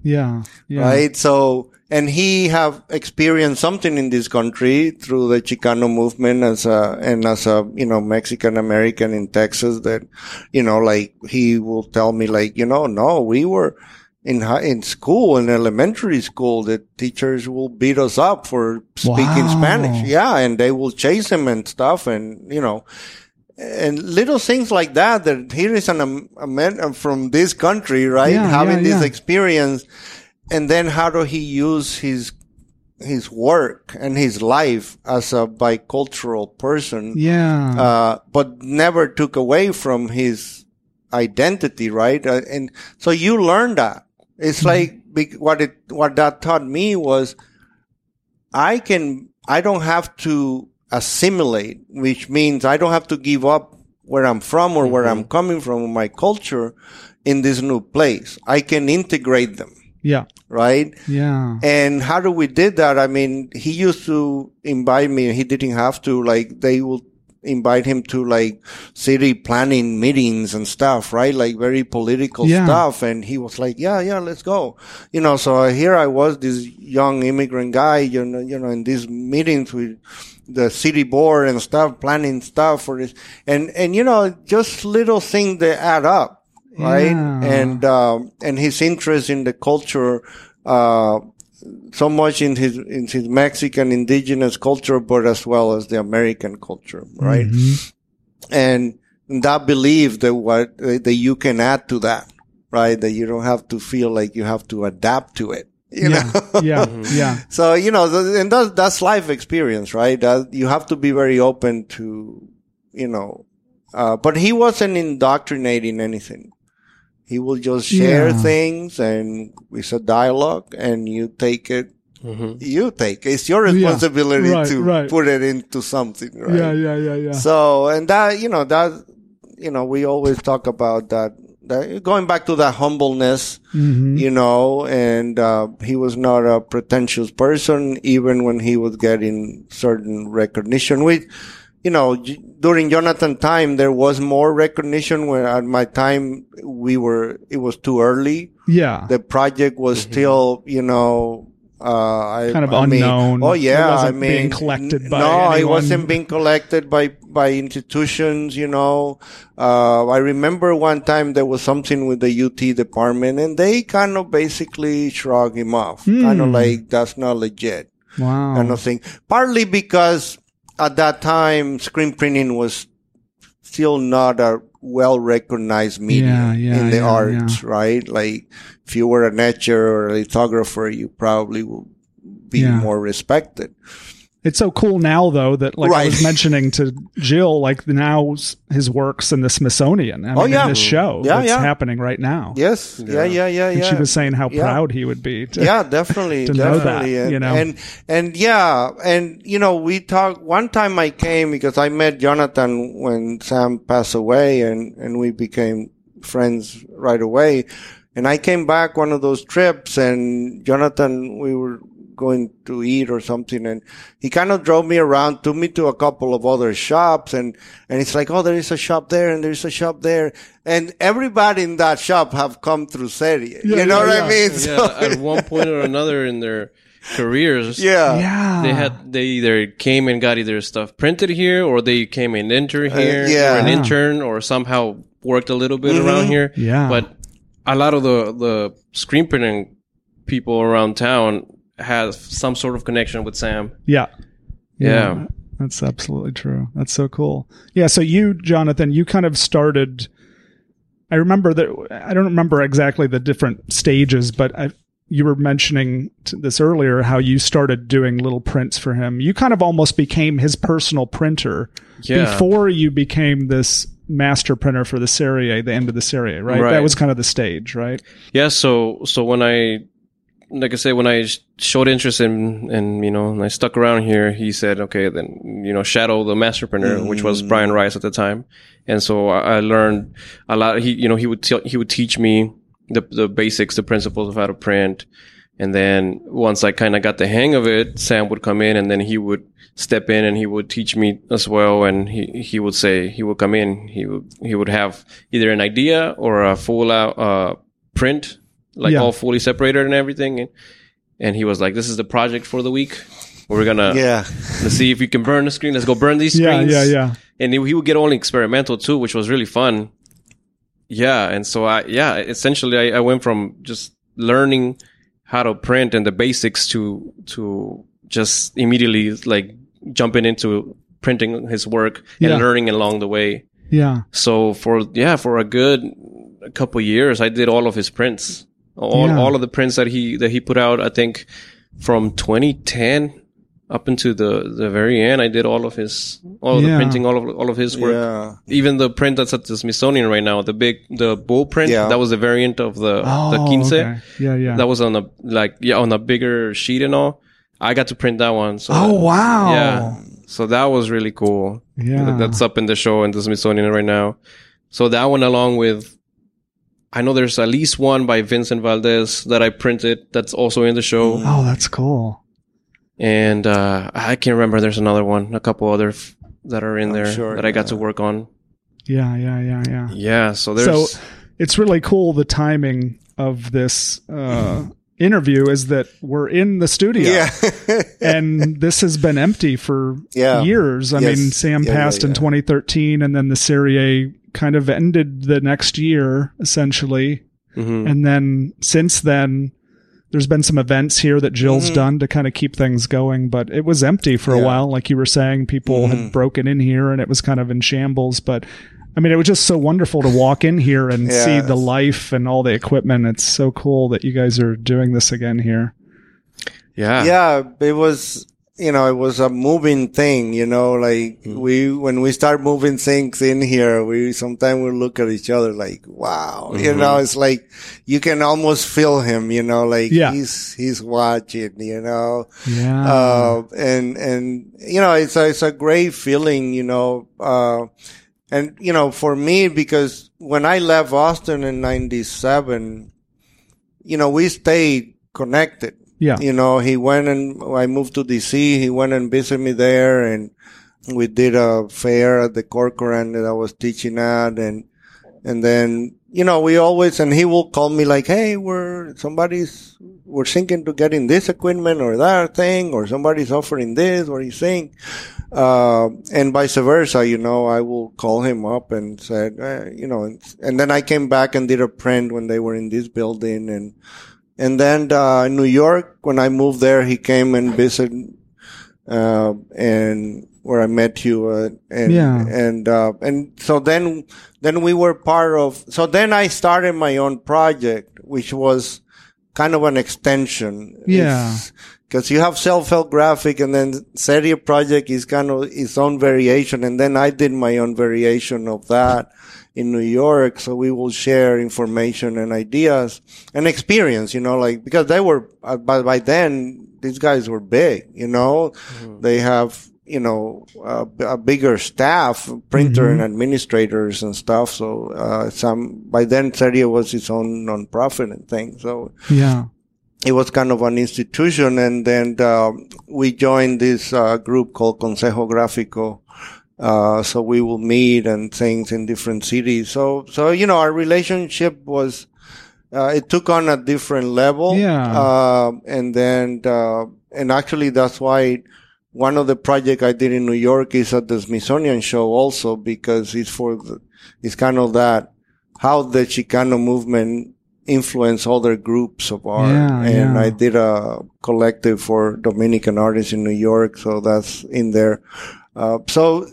Yeah. Yeah. right? So, and he have experienced something in this country through the Chicano movement as a, and as a, you know, Mexican American in Texas that, you know, like he will tell me like, you know, no, we were, in high, in school, in elementary school, the teachers will beat us up for speaking Wow. Spanish. Yeah. And they will chase him and stuff. And, you know, and little things like that, that here is an, a man from this country, right? Yeah, Having yeah, this yeah. experience. And then how do he use his, his work and his life as a bicultural person? Yeah. uh, but never took away from his identity, right? Uh, and so you learn that. It's mm-hmm. like what it what that taught me was I can I don't have to assimilate, which means I don't have to give up where I'm from or where I'm mm-hmm. coming from, my culture in this new place. I can integrate them, Yeah. right? Yeah. And how do we did that? I mean, he used to invite me. He didn't have to. Like they will invite him to like city planning meetings and stuff, right? Like very political Yeah. stuff. And he was like, "Yeah, yeah, let's go." You know. So here I was, this young immigrant guy, you know, you know, in these meetings with the city board and stuff, planning stuff for this, and and you know, just little things that add up, right? Yeah. And um, and his interest in the culture. Uh, so much in his in his Mexican indigenous culture, but as well as the American culture, right? Mhm. And that belief that what that you can add to that, right? That you don't have to feel like you have to adapt to it. You Yeah. know? Yeah. Yeah. so you know, and that's that's life experience, right? That you have to be very open to, you know. Uh, but he wasn't indoctrinating anything. He will just share Yeah. things, and it's a dialogue, and you take it hmm you take. It's your Yeah. responsibility Right, to right. put it into something, right? Yeah. Yeah. Yeah. Yeah. So, and that, you know, that, you know, we always talk about that, going back to that humbleness, Mhm. you know, and, uh, he was not a pretentious person, even when he was getting certain recognition. We, you know, during Jonathan time, there was more recognition when at my time we were, it was too early Yeah. the project was still, you know, uh, I, Kind of I mean- unknown. oh It yeah, wasn't I mean, being collected by no, it wasn't being collected by by institutions. You know, uh, I remember one time there was something with the UT department, and they kind of basically shrugged him off, kind of Hmm. like that's not legit, wow. kind of thing. Partly because at that time, screen printing was still not a well recognized medium Yeah, yeah, in the yeah, arts, right? Like if you were an etcher or a lithographer, you probably would be more respected. It's so cool now, though, that like I was mentioning to Jill, like now his works in the Smithsonian. I oh, mean, Oh, yeah. in this show Yeah, that's yeah. happening right now. Yes. Yeah. Yeah. Yeah. And Yeah. she was saying how proud he would be. To, yeah, definitely, to know that, and, you know. and and yeah, and you know, we talked one time. I came because I met Jonathan when Sam passed away, and and we became friends right away. And I came back one of those trips, and Jonathan, we were going to eat or something, and he kind of drove me around, took me to a couple of other shops, and and it's like, oh, there is a shop there, and there's a shop there, and everybody in that shop have come through Serie. Yeah, you know yeah, what yeah. I mean? Yeah, at one point or another in their careers, yeah. yeah. they had they either came and got either stuff printed here, or they came and entered here, yeah. or an Yeah. intern, or somehow worked a little bit Mhm. around here. Yeah. But a lot of the the screen printing people around town have some sort of connection with Sam. Yeah. Yeah. That's absolutely true. That's so cool. Yeah. So you, Jonathan, you kind of started. I remember that. I don't remember exactly the different stages, but I, you were mentioning t- this earlier how you started doing little prints for him. You kind of almost became his personal printer Yeah. before you became this master printer for the Serie, the end of the Serie, right? That was kind of the stage, right? Yeah, so so when I like I said, when I showed interest in and you know and I stuck around here, he said, okay, then you know shadow the master printer, which was Brian Rice at the time, and so I, I learned a lot. He you know he would tell he would teach me the the basics, the principles of how to print, and then once I kind of got the hang of it, Sam would come in and then he would step in and he would teach me as well. And he, he would say, he would come in, he would, he would have either an idea or a full out, uh, print, like Yeah. all fully separated and everything. And, and he was like, this is the project for the week. We're gonna Yeah. let's see if you can burn the screen. Let's go burn these screens. Yeah, yeah, yeah. And he, he would get only experimental too, which was really fun. Yeah, and so I yeah, essentially I, I went from just learning how to print and the basics to to just immediately like jumping into printing his work and Yeah. learning along the way. Yeah. So for yeah, for a good couple years, I did all of his prints, all Yeah. all of the prints that he that he put out. I think from 2010 up into the the very end, I did all of his all of Yeah. the printing, all of all of his work. Yeah. Even the print that's at the Smithsonian right now, the big the bull print, Yeah. that was a variant of the the Oh, quince. okay. Yeah, yeah. That was on a like yeah on a bigger sheet and all. I got to print that one. So oh that- wow. Yeah. So that was really cool. Yeah. That's up in the show in the Smithsonian right now. So that one along with I know there's at least one by Vincent Valdez that I printed that's also in the show. Oh, that's cool. And uh I can't remember there's another one, a couple other f- that are in I'm there sure, that I got yeah. to work on. Yeah, yeah, yeah, yeah. Yeah, so there's So it's really cool the timing of this uh, interview is that we're in the studio. Yeah. and this has been empty for Yeah. years. I Yes. mean, Sam Yeah, passed in 2013, and then the Serie A kind of ended the next year, essentially. Mhm. And then since then, there's been some events here that Jill's Mhm. done to kind of keep things going, but it was empty for a while. Like you were saying, people had Mhm. broken in here and it was kind of in shambles. But I mean, it was just so wonderful to walk in here and see the life and all the equipment. It's so cool that you guys are doing this again here. yeah. yeah, it was, you know, it was a moving thing, you know, like Mm-hmm. we, when we start moving things in here, we sometimes we look at each other like, wow, you Mm-hmm. know, it's like you can almost feel him, you know, like Yeah. he's, he's watching, you know, Yeah. uh, and, and, you know, it's a, it's a great feeling, you know, uh, and, you know, for me, because when I left Austin in 97, you know, we stayed connected. yeah. You know, he went and I moved to DC. He went and visited me there and we did a fair at the Corcoran that I was teaching at. And, and then, you know, we always, and he will call me like, Hey, we're, somebody's, we're thinking to getting this equipment or that thing, or somebody's offering this, or do you think? Uh, and vice versa, you know, I will call him up and said, eh, you know, and, and then I came back and did a print when they were in this building and, and then uh, in New York, when I moved there, he came and visited, uh, and where I met you, uh, and Yeah. and uh, and so then then we were part of. So then I started my own project, which was kind of an extension. Yeah. Because you have self-help graphic, and then Serie project is kind of its own variation, and then I did my own variation of that in New York. So we will share information and ideas and experience, you know, like, because they were, uh, by, by then, these guys were big, you know, they have, you know, uh, a bigger staff, printer and administrators and stuff. So, uh, some, by then, Serie was its own nonprofit and thing. So, yeah. It was kind of an institution and then um, we joined this uh, group called Consejo Gráfico. Uh, so we will meet and things in different cities. So, so, you know, our relationship was, uh, it took on a different level. Yeah. Uh, and then, uh, and actually that's why one of the project I did in New York is at the Smithsonian show also because it's for the, it's kind of that, how the Chicano movement influence other groups of art. Yeah, and yeah. I did a collective for Dominican artists in New York. So that's in there. Uh, so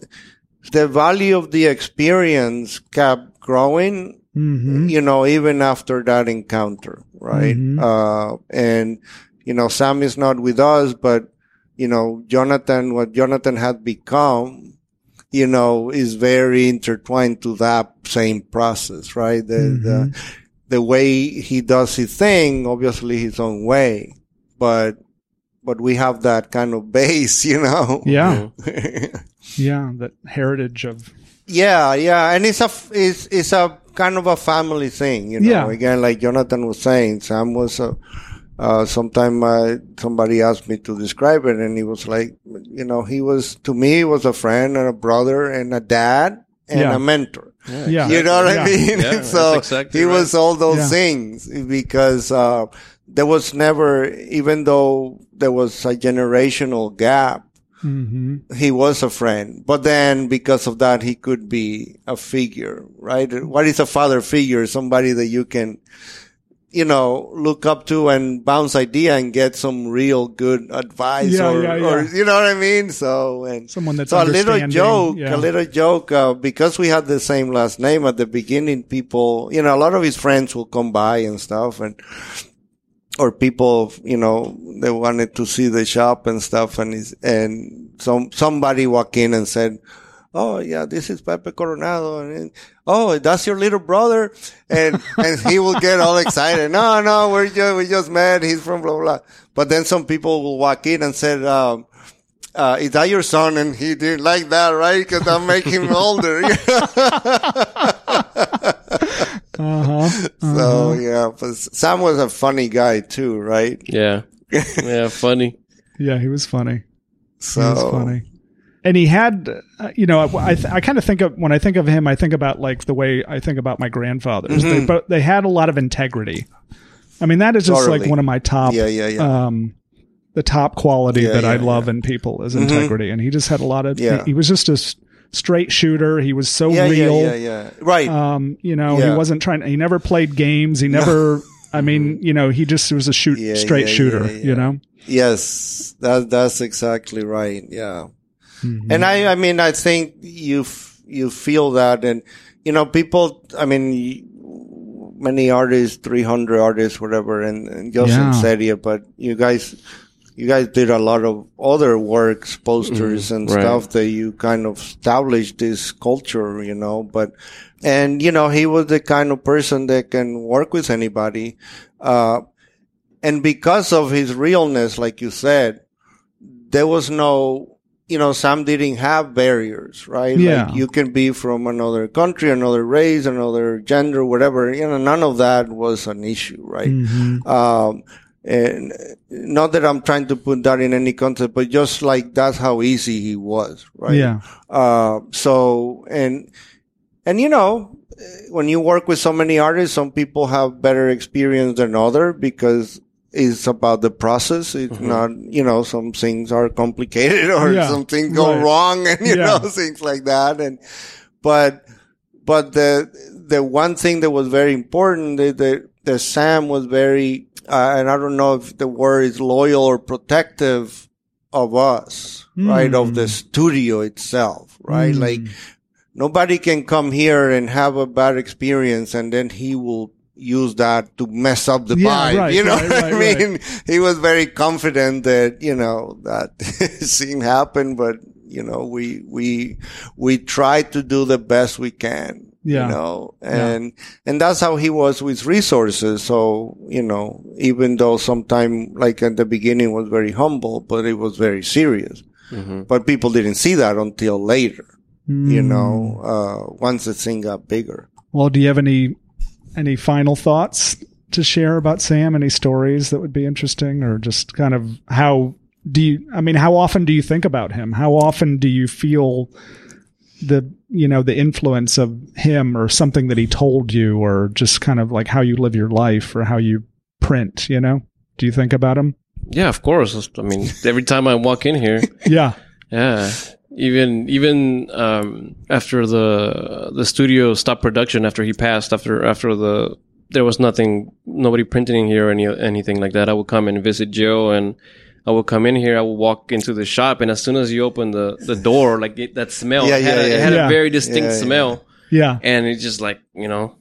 the value of the experience kept growing, hmm you know, even after that encounter, right? Mhm. Uh, and, you know, Sam is not with us, but, you know, Jonathan, what Jonathan had become, you know, is very intertwined to that same process, right? The, the, the way he does his thing, obviously his own way, but, but we have that kind of base, you know? Yeah. Yeah. That heritage of, Yeah, yeah, and it's a it's it's a kind of a family thing, you know. Yeah. Again, like Jonathan was saying, Sam was a. Uh, sometime uh, somebody asked me to describe it, and he was like, you know, he was to me he was a friend and a brother and a dad and Yeah. a mentor. Yeah. You know what Yeah. I mean? Yeah, so exactly he right. was all those Yeah. things because uh, there was never, even though there was a generational gap, hmm he was a friend. But then because of that, he could be a figure, right? What is a father figure? Somebody that you can, you know, look up to and bounce idea and get some real good advice Yeah, or, yeah, yeah. or, you know what I mean? So, and Someone that's so a little joke, a little joke, uh, because we had the same last name at the beginning, people, you know, a lot of his friends will come by and stuff and, or people, you know, they wanted to see the shop and stuff and he's, and some, somebody walked in and said, Oh yeah, this is Pepe Coronado. And, oh, that's your little brother. And, and he will get all excited. No, no, we're just, we just met. He's from blah, blah. But then some people will walk in and said, um, uh, is that your son? And he didn't like that, right? Because I'm making him older. Uh-huh. so yeah, but Sam was a funny guy too, right? Yeah. Yeah. Funny. Yeah, he was funny. So He was funny. And he had, uh, you know, I, th- I kind of think of when I think of him, I think about like the way I think about my grandfathers. They, Mm-hmm. but they had a lot of integrity. I mean, that is just Totally. like one of my top, Yeah, yeah, yeah. um, the top quality Yeah, that I love yeah. in people is integrity. And he just had a lot of, Yeah. he, he was just a straight shooter. He was so yeah, yeah, real. yeah, yeah. Right. Um, you know, he wasn't trying, he never played games. He never, I mean, you know, he just was a shoot, Yeah, straight yeah, shooter, yeah, yeah. you know? yes, that that's exactly right. Yeah. Mm-hmm. And I, I mean, I think you, f- you feel that and, you know, people, I mean, many artists, 300 artists, whatever, and, and Joseph Yeah. said it, but you guys, you guys did a lot of other works, posters and right. stuff that you kind of established this culture, you know, but, and, you know, he was the kind of person that can work with anybody. Uh, and because of his realness, like you said, there was no, you know, some didn't have barriers, right? Yeah. Like you can be from another country, another race, another gender, whatever. You know, none of that was an issue, right? Mhm. Um, and not that I'm trying to put that in any context, but just like that's how easy he was, right? Yeah. Uh, so, and, and you know, when you work with so many artists, some people have better experience than other because it's about the process. It's not, you know, some things are complicated or Yeah, some things go right. wrong and, you Yeah. know, things like that. And, but, but the, the one thing that was very important, the, that, that Sam was very, uh, and I don't know if the word is loyal or protective of us, right? Of the studio itself, right? Mm. Like nobody can come here and have a bad experience and then he will use that to mess up the Yeah, vibe. right, you know right, what I right, mean? He was very confident that, you know, that scene happened, but you know, we, we, we try to do the best we can. Yeah. You know, and, and that's how he was with resources. So, you know, even though sometime like at the beginning was very humble, but it was very serious. hmm But people didn't see that until later, you Mm. know, uh, once the thing got bigger. Well, do you have any any final thoughts to share about Sam? Any stories that would be interesting, or just kind of how do you? I mean, how often do you think about him? How often do you feel the you know the influence of him, or something that he told you, or just kind of like how you live your life, or how you print? You know, do you think about him? Yeah, of course. I mean, every time I walk in here, Yeah, yeah. Even even um, after the the studio stopped production after he passed after after the there was nothing nobody printing in here or any anything like that. I would come and visit Joe and I would come in here. I would walk into the shop and as soon as you open the the door, like it, that smell, Yeah, it had, yeah, a, yeah. it had Yeah. a very distinct Yeah, yeah. smell, yeah, and it just like you know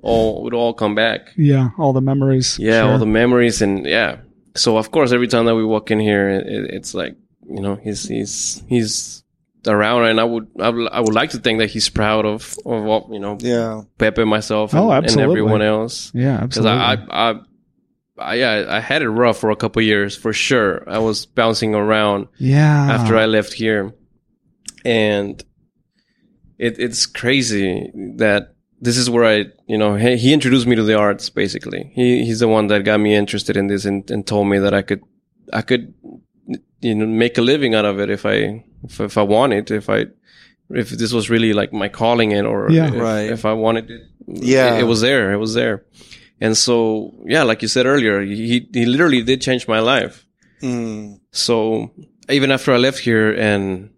all would all come back. yeah. All the memories. Yeah, Sure. all the memories and yeah. So of course, every time that we walk in here, it, it- it's like you know he's he's he's around, and I would I would, I would like to think that he's proud of of what you know Yeah. Pepe, myself, and, Oh, and everyone else. yeah, Because absolutely. I, I, I, I, yeah, I had it rough for a couple years for sure. I was bouncing around yeah. after I left here, and it, it's crazy that this is where I, you know, he, he introduced me to the arts. Basically, he he's the one that got me interested in this and, and told me that I could, I could, you know, make a living out of it if I if, if I wanted, if I if this was really like my calling it or Yeah. if, Right. if I wanted it. Yeah. it, it was there. It was there. And so, yeah, like you said earlier, he he literally did change my life Mm. so even after I left here and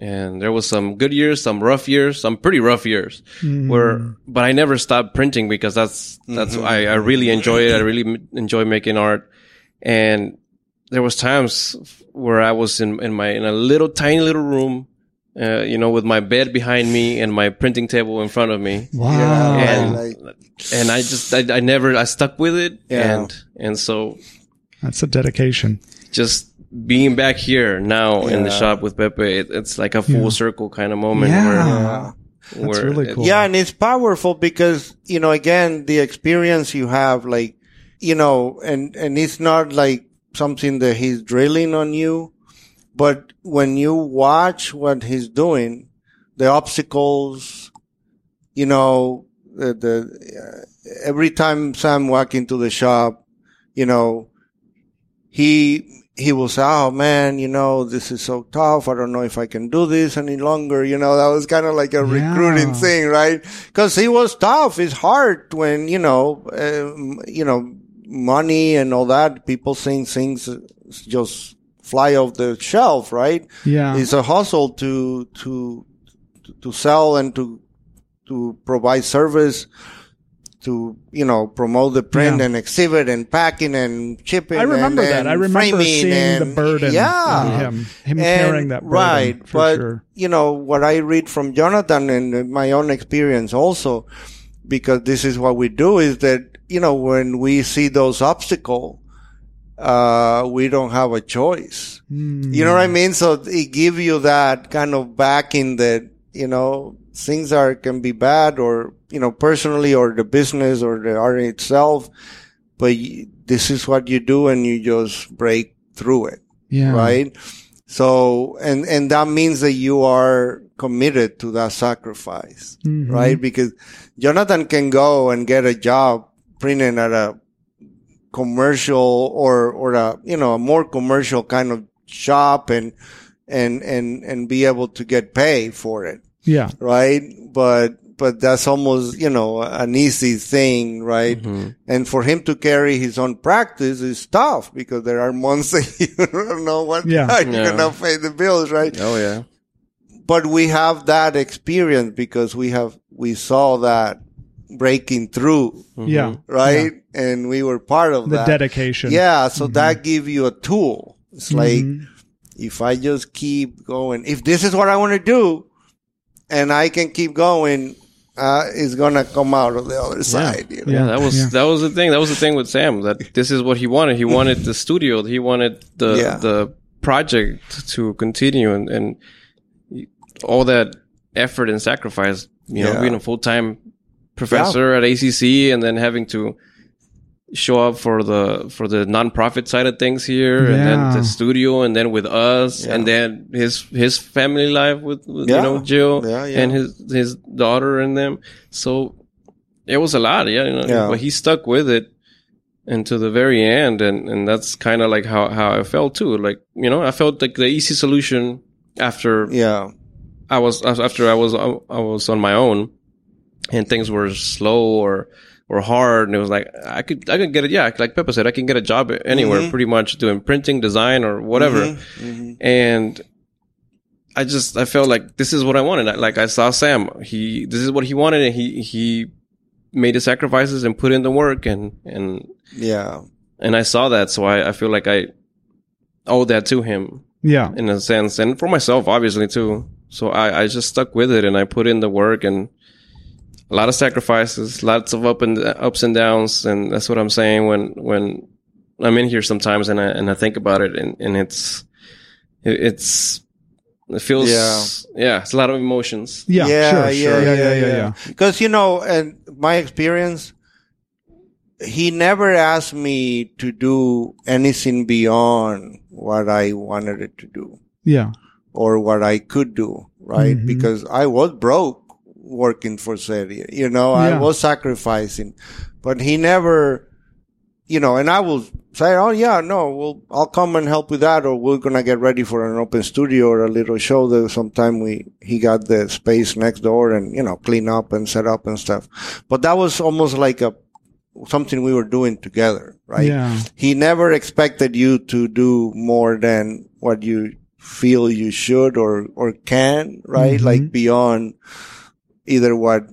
and there was some good years, some rough years, some pretty rough years Mm. where but I never stopped printing because that's that's I, I really enjoy it. I really m- enjoy making art. And there was times where I was in in my in a little tiny little room uh, you know, with my bed behind me and my printing table in front of me. wow. Yeah, And- like, And I just, I, I never, I stuck with it. Yeah. And, and so That's a dedication. just being back here now in the shop with Pepe, it, it's like a full Yeah. circle kind of moment Yeah. yeah. where, That's where really cool. Yeah, and it's powerful because, you know, again, the experience you have, like, you know, and, and it's not like something that he's drilling on you, But when you watch what he's doing, the obstacles, you know, the, the uh, every time Sam walk into the shop, you know, he he will say, "Oh man, you know, this is so tough. I don't know if I can do this any longer." You know, that was kind of like a Yeah. recruiting thing, right? Because he was tough. It's hard when you know, um, you know, money and all that. People think things just fly off the shelf, right? Yeah. It's a hustle to to to sell and to to provide service to you know promote the print Yeah. and exhibit and packing and shipping. I remember and, that. I remember framing seeing the and- burden Yeah, him, him And- carrying that burden. right. but sure. you know what I read from Jonathan and my own experience also, because this is what we do is that you know when we see those obstacles, uh, we don't have a choice. Mm. You know what I mean? So it give you that kind of backing that, you know, things are, can be bad or, you know, personally or the business or the art itself, but y- this is what you do and you just break through it. yeah. Right. So, and, and that means that you are committed to that sacrifice. Mhm. Right. Because Jonathan can go and get a job printing at a commercial or, or a, you know, a more commercial kind of shop and, and, and, and be able to get paid for it. Yeah. Right. But, but that's almost, you know, an easy thing, right? Mhm. And for him to carry his own practice is tough because there are months that you don't know what Yeah. how you're Yeah. gonna pay the bills, right? Oh yeah. But we have that experience because we have, we saw that breaking through, Yeah. right? And we were part of The that. dedication. Yeah. So that give you a tool. It's like, Mhm. if I just keep going, if this is what I want to do and I can keep going, uh, it's going to come out of the other side. You know? Yeah, that was Yeah. that was the thing. That was the thing with Sam. That this is what he wanted. He wanted the studio. He wanted the Yeah. the project to continue, and and all that effort and sacrifice. You know, being a full time professor at ACC, and then having to show up for the for the nonprofit side of things here, and then the studio, and then with us, Yeah. and then his his family life with, with Yeah. you know Jill Yeah, yeah. and his his daughter and them. So it was a lot, yeah. You know, Yeah. But he stuck with it and to the very end, and and that's kind of like how how I felt too. Like you know, I felt like the easy solution after Yeah. I was after I was I was on my own, and things were slow or or hard, and it was like I could I could get it. Yeah, like Pepe said, I can get a job anywhere, Mhm. pretty much doing printing, design, or whatever. Mhm, mhm. And I just I felt like this is what I wanted. I- Like I saw Sam, he this is what he wanted, and he he made the sacrifices and put in the work, and and Yeah. and I saw that, so I I feel like I owe that to him Yeah. in a sense, and for myself, obviously too. So I, I just stuck with it, and I put in the work and a lot of sacrifices, lots of up and ups and downs, and that's what I'm saying when when I'm in here sometimes, and I and I think about it, and and it's it's it feels Yeah. yeah, it's a lot of emotions. Yeah. yeah, sure. yeah, sure. yeah, yeah. Yeah. Yeah. Because you know, and my experience, he never asked me to do anything beyond what I wanted it to do Yeah. or what I could do, right? Mhm. Because I was broke working for Serie, you know, Yeah. I was sacrificing, but he never, you know, and I will say, oh yeah, no, well, I'll come and help with that, or we're gonna get ready for an open studio or a little show that sometime we, he got the space next door and, you know, clean up and set up and stuff. But that was almost like a, something we were doing together, right? Yeah. he never expected you to do more than what you feel you should or or can right Mhm. like beyond either what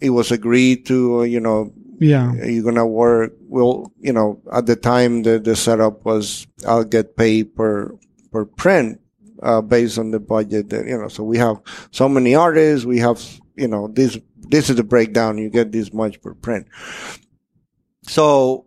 it was agreed to or, you know Yeah. you're gonna work? Well you know at the time the the setup was i'll get paid per per print uh based on the budget that you know so we have so many artists we have you know this this is the breakdown. You get this much per print. So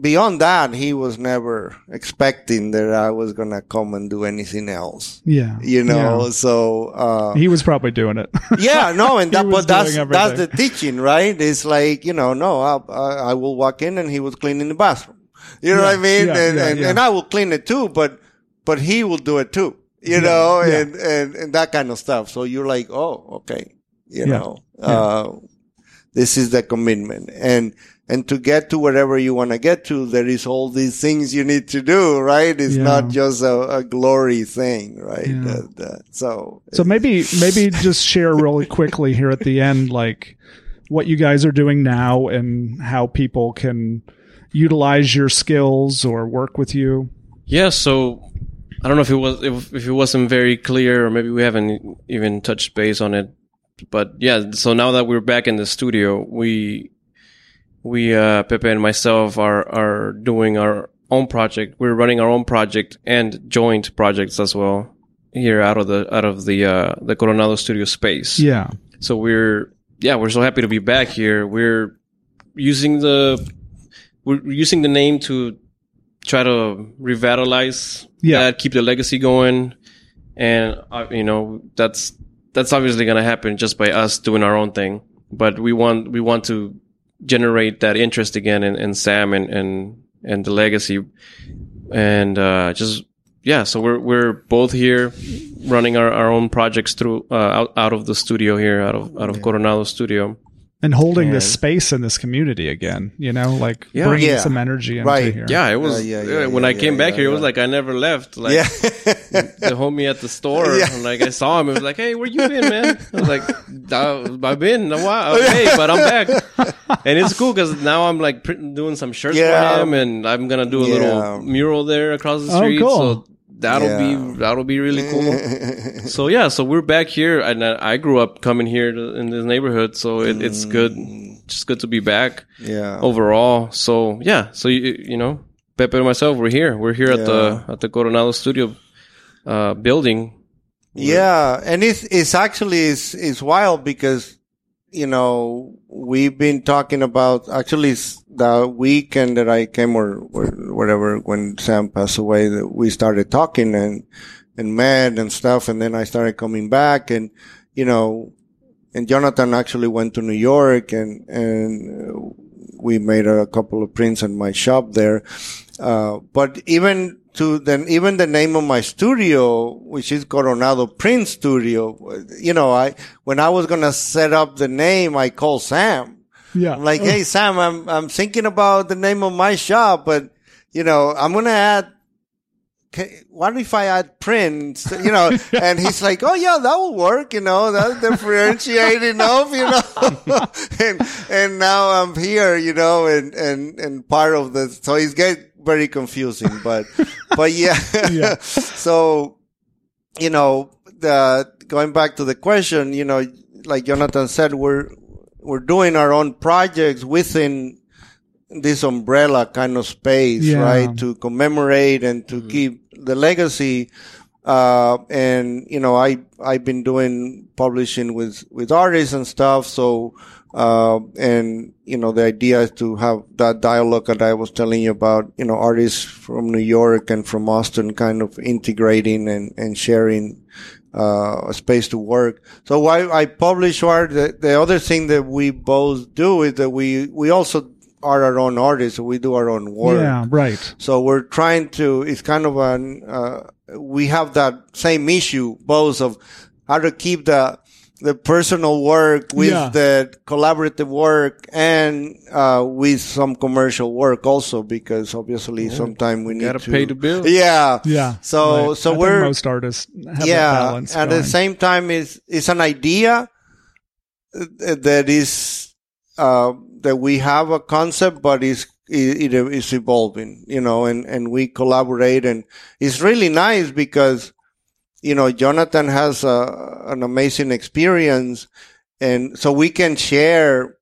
beyond that he was never expecting that i was gonna come and do anything else Yeah. you know so uh He was probably doing it. yeah, no, and that, was but that's that's the teaching, right? It's like you know, no, I, I, I will walk in and he was cleaning the bathroom. You know Yeah, what I mean? yeah, and yeah, and, yeah. and I will clean it too, but but he will do it too, you know, and, and, and that kind of stuff. So you're like, oh, okay, you Yeah. know, uh, this is the commitment. And, and to get to wherever you want to get to, there is all these things you need to do, right? It's Yeah. not just a, a glory thing, right? Yeah. That- that- so, So maybe maybe just share really quickly here at the end, like what you guys are doing now and how people can utilize your skills or work with you. Yeah, so I don't know if it was if, if it wasn't very clear, or maybe we haven't even touched base on it. But yeah, so now that we're back in the studio, we we uh, Pepe and myself are are doing our own project. We're running our own project and joint projects as well here out of the out of the uh, the Coronado Studio space. Yeah. So we're yeah, we're so happy to be back here. We're using the we're using the name to try to revitalize Yeah. that, keep the legacy going, and uh, you know that's that's obviously going to happen just by us doing our own thing. But we want we want to generate that interest again in, in Sam and and and the legacy, and uh, just yeah. So we're we're both here running our, our own projects through uh, out out of the studio here, out of out of Coronado Studio. And holding this space in this community again, you know, like Yeah. bringing Yeah. some energy into Right. here. Yeah, it was. yeah, yeah, yeah, when yeah, I came yeah, back yeah, here, it was like I never left. Like yeah. the homie at the store, Yeah. and like I saw him, it was like, "Hey, where you been, man?" I was like, "Uh, "I've been a while, okay, but I'm back." And it's cool because now I'm like doing some shirts Yeah. for him, and I'm gonna do a Yeah. little mural there across the street. Oh, street. cool. So that'll Yeah. be that'll be really cool. so yeah, so we're back here, and I I grew up coming here to, in this neighborhood, so it, it's good, just good to be back yeah. overall. So yeah, so you you know, Pepe and myself, we're here. We're here at the at the Coronado Studio uh, building. Yeah, and it's it's actually it's it's wild because you know we've been talking about actually the weekend that I came or, or whatever when Sam passed away that we started talking and and met and stuff, and then I started coming back and you know, and Jonathan actually went to New York and and uh, we made a couple of prints in my shop there. Uh, but even to then, even the name of my studio, which is Coronado Print Studio, you know, I, when I was going to set up the name, I called Sam. Yeah. I'm like, Hey, Sam, I'm, I'm thinking about the name of my shop, but you know, I'm going to add, "Ca- what if I add print, you know, and he's like, Oh yeah, that will work, you know, that's differentiate enough, you know, and, and now I'm here, you know, and, and, and part of the, so he's get very confusing, but, but yeah, Yeah. so, you know, the, going back to the question, you know, like Jonathan said, we're, we're doing our own projects within this umbrella kind of space, Yeah. right? To commemorate and to mm-hmm. keep the legacy. Uh, and, you know, I, I've been doing publishing with, with artists and stuff. So, uh, and, you know, the idea is to have that dialogue that I was telling you about, you know, artists from New York and from Austin kind of integrating and, and sharing, uh, a space to work. So why I publish art, the, the other thing that we both do is that we, we also are our own artists. We do our own work. Yeah. Right. So we're trying to, it's kind of an, uh, we have that same issue, both of how to keep the, the personal work with Yeah. the collaborative work and, uh, with some commercial work also, because obviously sometimes we need Gotta to pay the bill. Yeah. Yeah. So, Right. so I we're, most artists have that yeah, balance. at going. the same time, it's it's an idea uh, that is uh, that we have a concept, but is it, it is evolving, you know, and and we collaborate, and it's really nice because you know Jonathan has a, an amazing experience, and so we can share,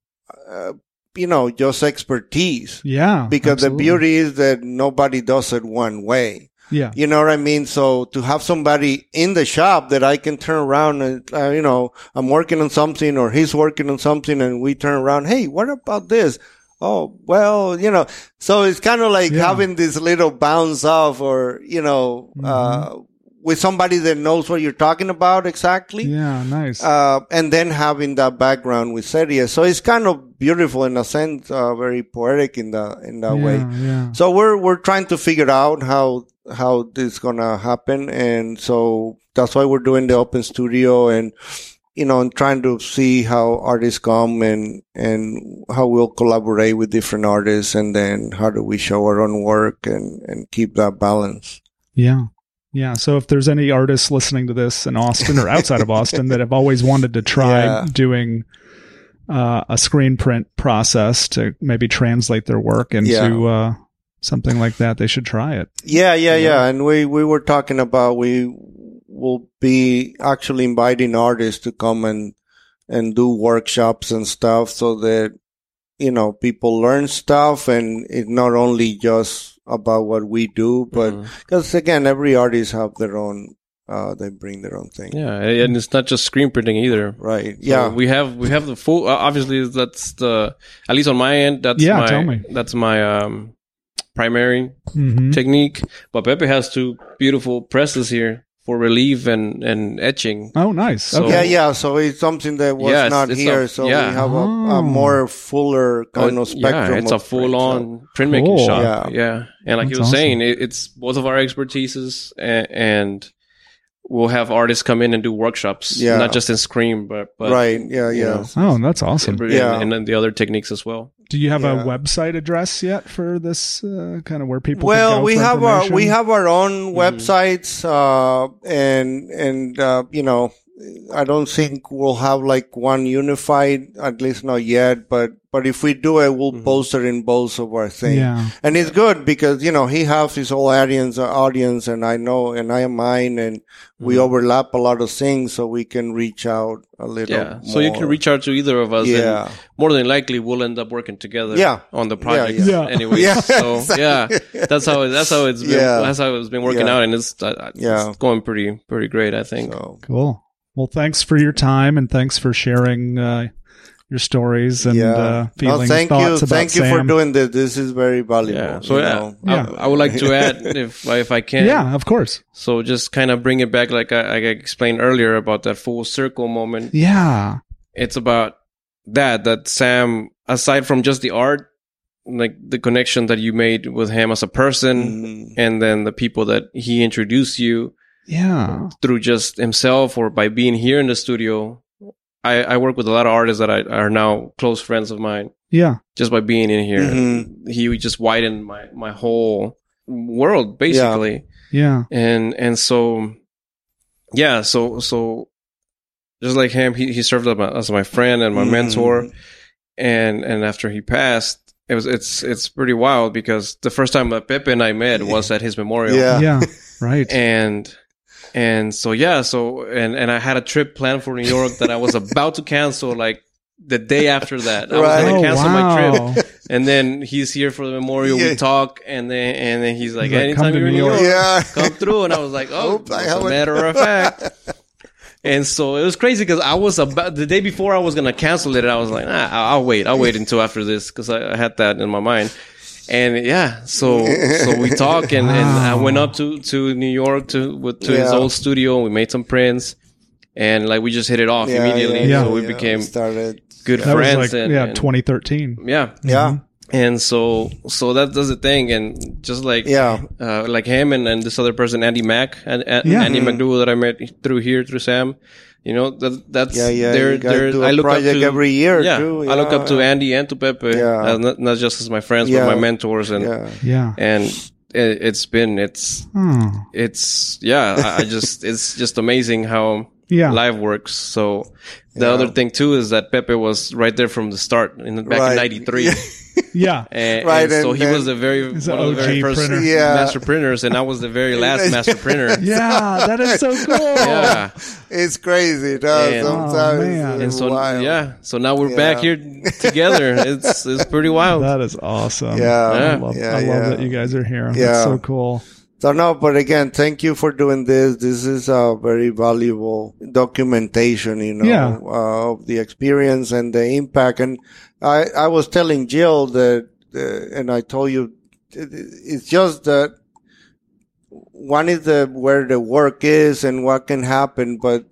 uh, you know, just expertise yeah. because the beauty is that nobody does it one way. Yeah. You know what I mean? So to have somebody in the shop that I can turn around and, uh, you know, I'm working on something or he's working on something and we turn around. Hey, what about this? Oh, well, you know, so it's kind of like Yeah. having this little bounce off or, you know, Mm-hmm. uh, with somebody that knows what you're talking about exactly. Yeah. Nice. Uh, and then having that background with Serie. So it's kind of beautiful in a sense, uh, very poetic in that, in that way. yeah. Yeah. So we're we're trying to figure out how how this gonna happen, and so that's why we're doing the open studio and you know, and trying to see how artists come and and how we'll collaborate with different artists, and then how do we show our own work and and keep that balance. Yeah. Yeah. So if there's any artists listening to this in Austin or outside of Austin that have always wanted to try Yeah. doing uh, a screen print process to maybe translate their work into Yeah. uh, something like that, they should try it. Yeah, yeah, yeah. And we, we were talking about we will be actually inviting artists to come and, and do workshops and stuff so that, you know, people learn stuff and it's not only just about what we do, but because again, every artist have their own, uh, they bring their own thing. yeah, and it's not just screen printing either. Right. So yeah. we have we have the full. Uh, obviously, that's the at least on my end. That's Yeah, my, tell me. That's my um primary Mm-hmm. technique. But Pepe has two beautiful presses here for relief and and etching. Oh, nice. So- yeah, yeah. So it's something that was Yeah, it's- not here. a- so yeah. we have a, Oh. a more fuller kind Oh, of spectrum. Yeah, it's a full print, so- on printmaking Cool. shop. Yeah. Yeah. And like That's you were awesome. saying, it, it's both of our expertises and, and we'll have artists come in and do workshops. Yeah. Not just in screen, but, but right. Yeah, yeah. know, Oh, that's awesome. and, Yeah. and then the other techniques as well. Do you have Yeah. a website address yet for this uh, kind of where people? well can go we for have our we have our own Mhm. websites uh and and uh you know i don't think we'll have like one unified at least not yet but but if we do it we'll Mhm. post it in both of our things Yeah. and it's good because you know he has his whole audience audience and i know and i am mine and we Mhm. overlap a lot of things so we can reach out a little Yeah. So you can reach out to either of us. yeah And more than likely, we'll end up working together Yeah. on the project yeah. Yeah. anyway. Yeah, So, yeah. That's how, it, that's how it's been, Yeah. that's how it's been working Yeah. out. And it's, uh, Yeah. it's going pretty, pretty great, I think. so Cool. Well, thanks for your time and thanks for sharing uh, your stories and uh, no, feelings, thank you, about thank you for doing this. This is very valuable. Yeah. So yeah. Yeah. I, I would like to add if if I can. Yeah, of course. So just kind of bring it back, like I, I explained earlier about that full circle moment. Yeah. It's about that. That Sam, aside from just the art, like the connection that you made with him as a person, Mhm. and then the people that he introduced you Yeah. through just himself or by being here in the studio. I, I work with a lot of artists that I, are now close friends of mine. Yeah. Just by being in here, Mhm. he just widened my my whole world basically. Yeah. and and so yeah so so just like him he, he served up as my friend and my Mhm. mentor and and after he passed it was it's it's pretty wild because the first time that Pepe and I met was at his memorial Yeah. Yeah. Right. and and so yeah so and and I had a trip planned for New York that I was about to cancel like the day after that I was gonna oh, cancel my oh, trip and then he's here for the memorial Yeah. we talk and then and then he's like He's like, "Come anytime to you're in New New York." York Yeah. come through. And I was like, oh, Oops, as a matter of fact. And so it was crazy because I was about the day before I was gonna cancel it. I was like, nah, I'll, I'll wait. I'll wait until after this because I, I had that in my mind. And yeah, so so we talk and, and I went up to, to New York to with, to his old studio. We made some prints and like we just hit it off Yeah, immediately. yeah, so we yeah. became started. good That friends. was like, and, yeah, and- 2013. yeah, Yeah. Mm-hmm. And so so that does the thing and just like Yeah. uh, like him and, and this other person andy mack and, and Yeah. andy mcdougall that i met through here through sam you know that that's Yeah, yeah. they're, they're, do i a look up to every year yeah, too. i look up to andy and to pepe Yeah. uh, not, not just as my friends Yeah. but my mentors and Yeah. Yeah. and it, it's been it's Oh. it's yeah I, I just it's just amazing how Yeah. live works so the Yeah. other thing too is that pepe was right there from the start in back Right. in 93 Yeah. And, Right, and so and he was then- the very one of the very first printer. Yeah. master printers, and I was the very last master printer. Yeah. That is so cool. Yeah, It's crazy. No, And- oh, sometimes Oh, man. and so wild. yeah, so now we're Yeah. back here together. It's it's pretty wild. That is awesome. Yeah. I Yeah. love, Yeah, I love yeah. that you guys are here. Yeah. That's so cool. So no, but again, thank you for doing this. This is a very valuable documentation, you know, Yeah. uh, of the experience and the impact. And I, I was telling Jill that, uh, and I told you, it- it's just that one is the where the work is and what can happen, but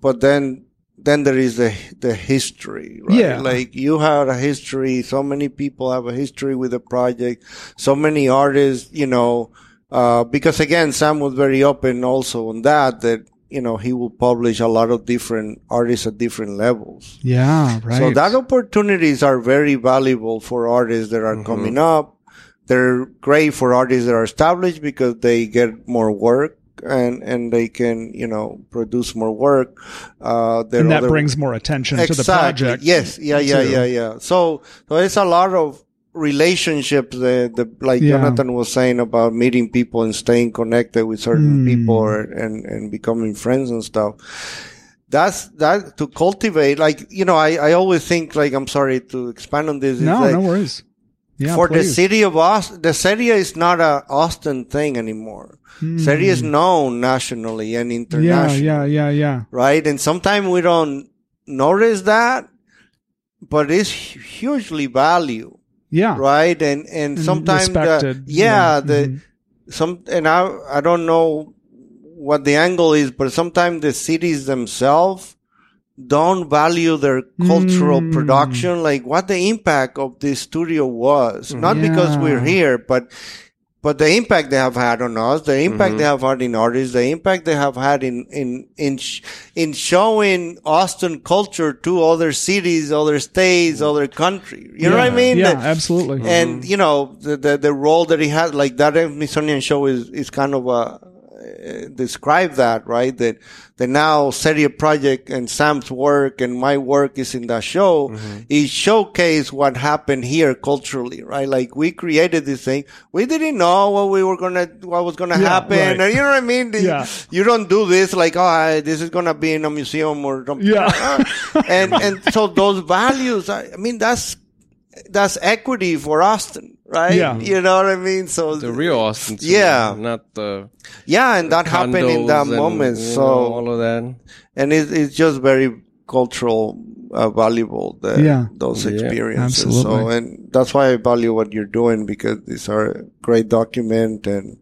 but then then there is the the history, right? Yeah. Like you had a history. So many people have a history with the project. So many artists, you know, Uh, because again, Sam was very open also on that, that, you know, he will publish a lot of different artists at different levels. Yeah, right. So that opportunities are very valuable for artists that are coming up. They're great for artists that are established because they get more work and, and they can, you know, produce more work. Uh, and that other- brings more attention to the project. Yes. Yeah. Yeah. too. Yeah. Yeah. So, so it's a lot of relationships that, the, like Yeah. Jonathan was saying about meeting people and staying connected with certain Hmm. people or, and, and becoming friends and stuff. That's that to cultivate. Like, you know, I, I always think like, I'm sorry to expand on this. No, like, no worries. Yeah, for the city of Austin, the city is not a Austin thing anymore. City is known nationally and Hmm. Yeah, internationally yeah, yeah, yeah. right? And sometimes we don't notice that, but it's hugely valued, Yeah. right? And and sometimes, the, yeah, yeah, the mhm. some and I I don't know what the angle is, but sometimes the cities themselves don't value their cultural Mm. production, like what the impact of this studio was, not because we're here, but but the impact they have had on us, the impact mm-hmm. they have had in artists, the impact they have had in in in sh- in showing Austin culture to other cities, other states, other countries. You know what I mean? Yeah, That- absolutely. and mm-hmm. you know the, the the role that he had, like that Smithsonian show is is kind of a describe that right? That the now Serie project and Sam's work and my work is in that show. Mm-hmm. It showcase what happened here culturally right? Like we created this thing. We didn't know what we were gonna what was gonna Yeah, happen. right. and you know what I mean? Yeah. you don't do this like oh I, this is gonna be in a museum or something. Yeah. and and so those values I, I mean that's that's equity for Austin, right? Yeah. You know what I mean? So The real Austin. too, Yeah. Not the yeah, and that happened in that and, moment. you So know, all of that. and it, it's just very cultural uh, valuable the, Yeah. those Yeah, experiences. So absolutely. and that's why I value what you're doing because these are a great document and.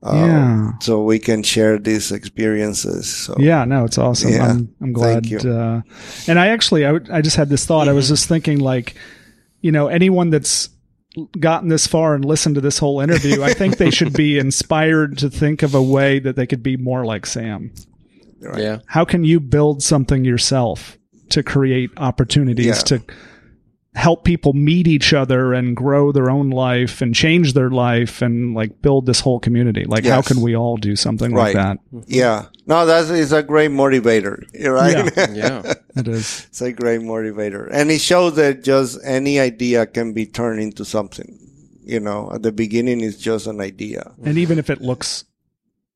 Uh, Yeah. So we can share these experiences. So Yeah, no, it's awesome. Yeah. I'm, I'm glad. Thank you. Uh, and I actually, I, I just had this thought. I was just thinking, like, you know, anyone that's gotten this far and listened to this whole interview, I think they should be inspired to think of a way that they could be more like Sam. Right. Yeah. How can you build something yourself to create opportunities Yeah. to help people meet each other and grow their own life and change their life and like build this whole community? Like, how can we all do something like that? Yeah. No, that is a great motivator, right? Yeah. It is. It's a great motivator. And it shows that just any idea can be turned into something. You know, at the beginning, it's just an idea. And even if it looks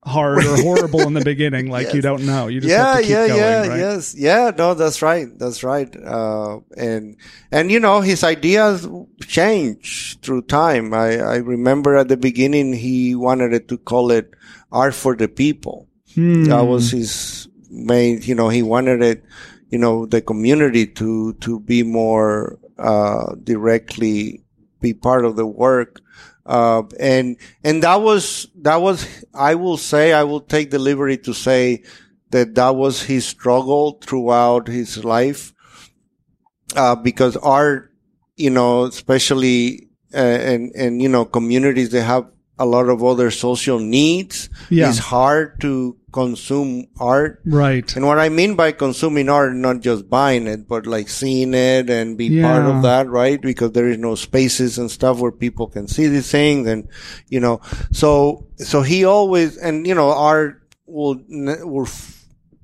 hard or horrible in the beginning, like you don't know, you just yeah, have to keep yeah, going, yeah, right? yes. Yeah, no, that's right. That's right. Uh, and, and you know, his ideas change through time. I, I remember at the beginning, he wanted it to call it art for the people. Hmm. That was his main, you know, he wanted it, you know, the community to, to be more, uh, directly be part of the work. Uh, and, and that was, that was, I will say, I will take the liberty to say that that was his struggle throughout his life. Uh, because art, you know, especially, uh, and, and, you know, communities, they have a lot of other social needs. Yeah. It's hard to consume art. Right. And what I mean by consuming art, not just buying it, but like seeing it and be part of that, right? Because there is no spaces and stuff where people can see these things and, you know, so, so he always, and you know, art will, will,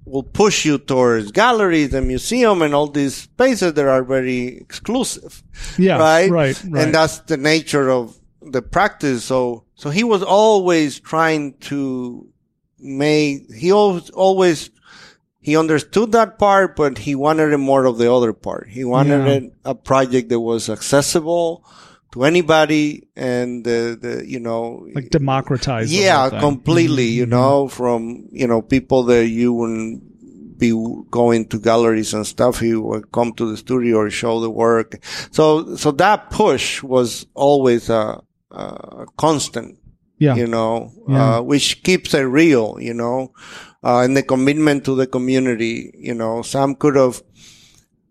will push you towards galleries and museum and all these spaces that are very exclusive Yeah. right? Right. Right. And that's the nature of the practice. So, so he was always trying to make, he always, always, he understood that part, but he wanted more of the other part. He wanted Yeah. it, a project that was accessible to anybody and the, the, you know, like democratize. yeah, completely, you know, from, you know, people that you wouldn't be going to galleries and stuff. He would come to the studio or show the work. So, so that push was always a, a constant, Yeah. you know, Yeah. uh, which keeps it real, you know, uh, and the commitment to the community, you know, Sam could have,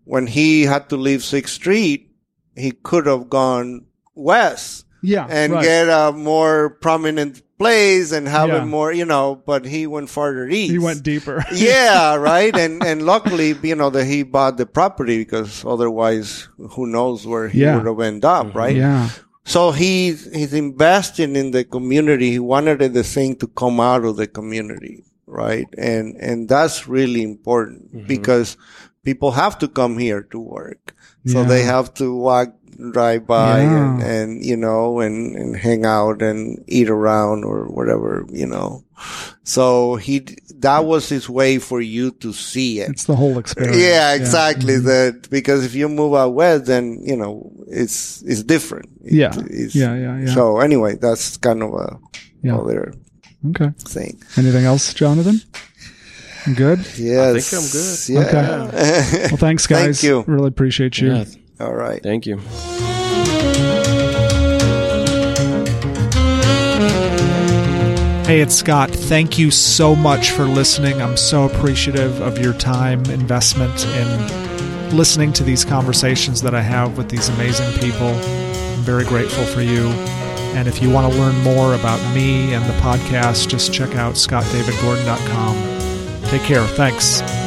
when he had to leave Sixth Street, he could have gone west Yeah. and right. get a more prominent place and have Yeah. more, you know, but he went farther east. He went deeper. yeah, right. And and luckily, you know, that he bought the property because otherwise, who knows where he Yeah. would have ended up, right? yeah. So he's he's investing in the community. He wanted the thing to come out of the community, right? And and that's really important mm-hmm. because people have to come here to work. So Yeah. they have to walk, drive by, Yeah. and, and you know, and and hang out and eat around or whatever, you know. So he that was his way for you to see it. It's the whole experience. Yeah, exactly. Mhm. That because if you move out west, then you know it's it's different. It- Yeah. it's- Yeah, yeah, yeah. So anyway, that's kind of a Yeah. other Okay. thing. Anything else, Jonathan? Good. Yes, I think I'm good. Yeah. Well, thanks, guys. Thank guys. you. Really appreciate you. Yeah. All right. Thank you. Hey, it's Scott. Thank you so much for listening. I'm so appreciative of your time investment in listening to these conversations that I have with these amazing people. I'm very grateful for you. And if you want to learn more about me and the podcast, just check out scottdavidgordon.com. Take care. Thanks.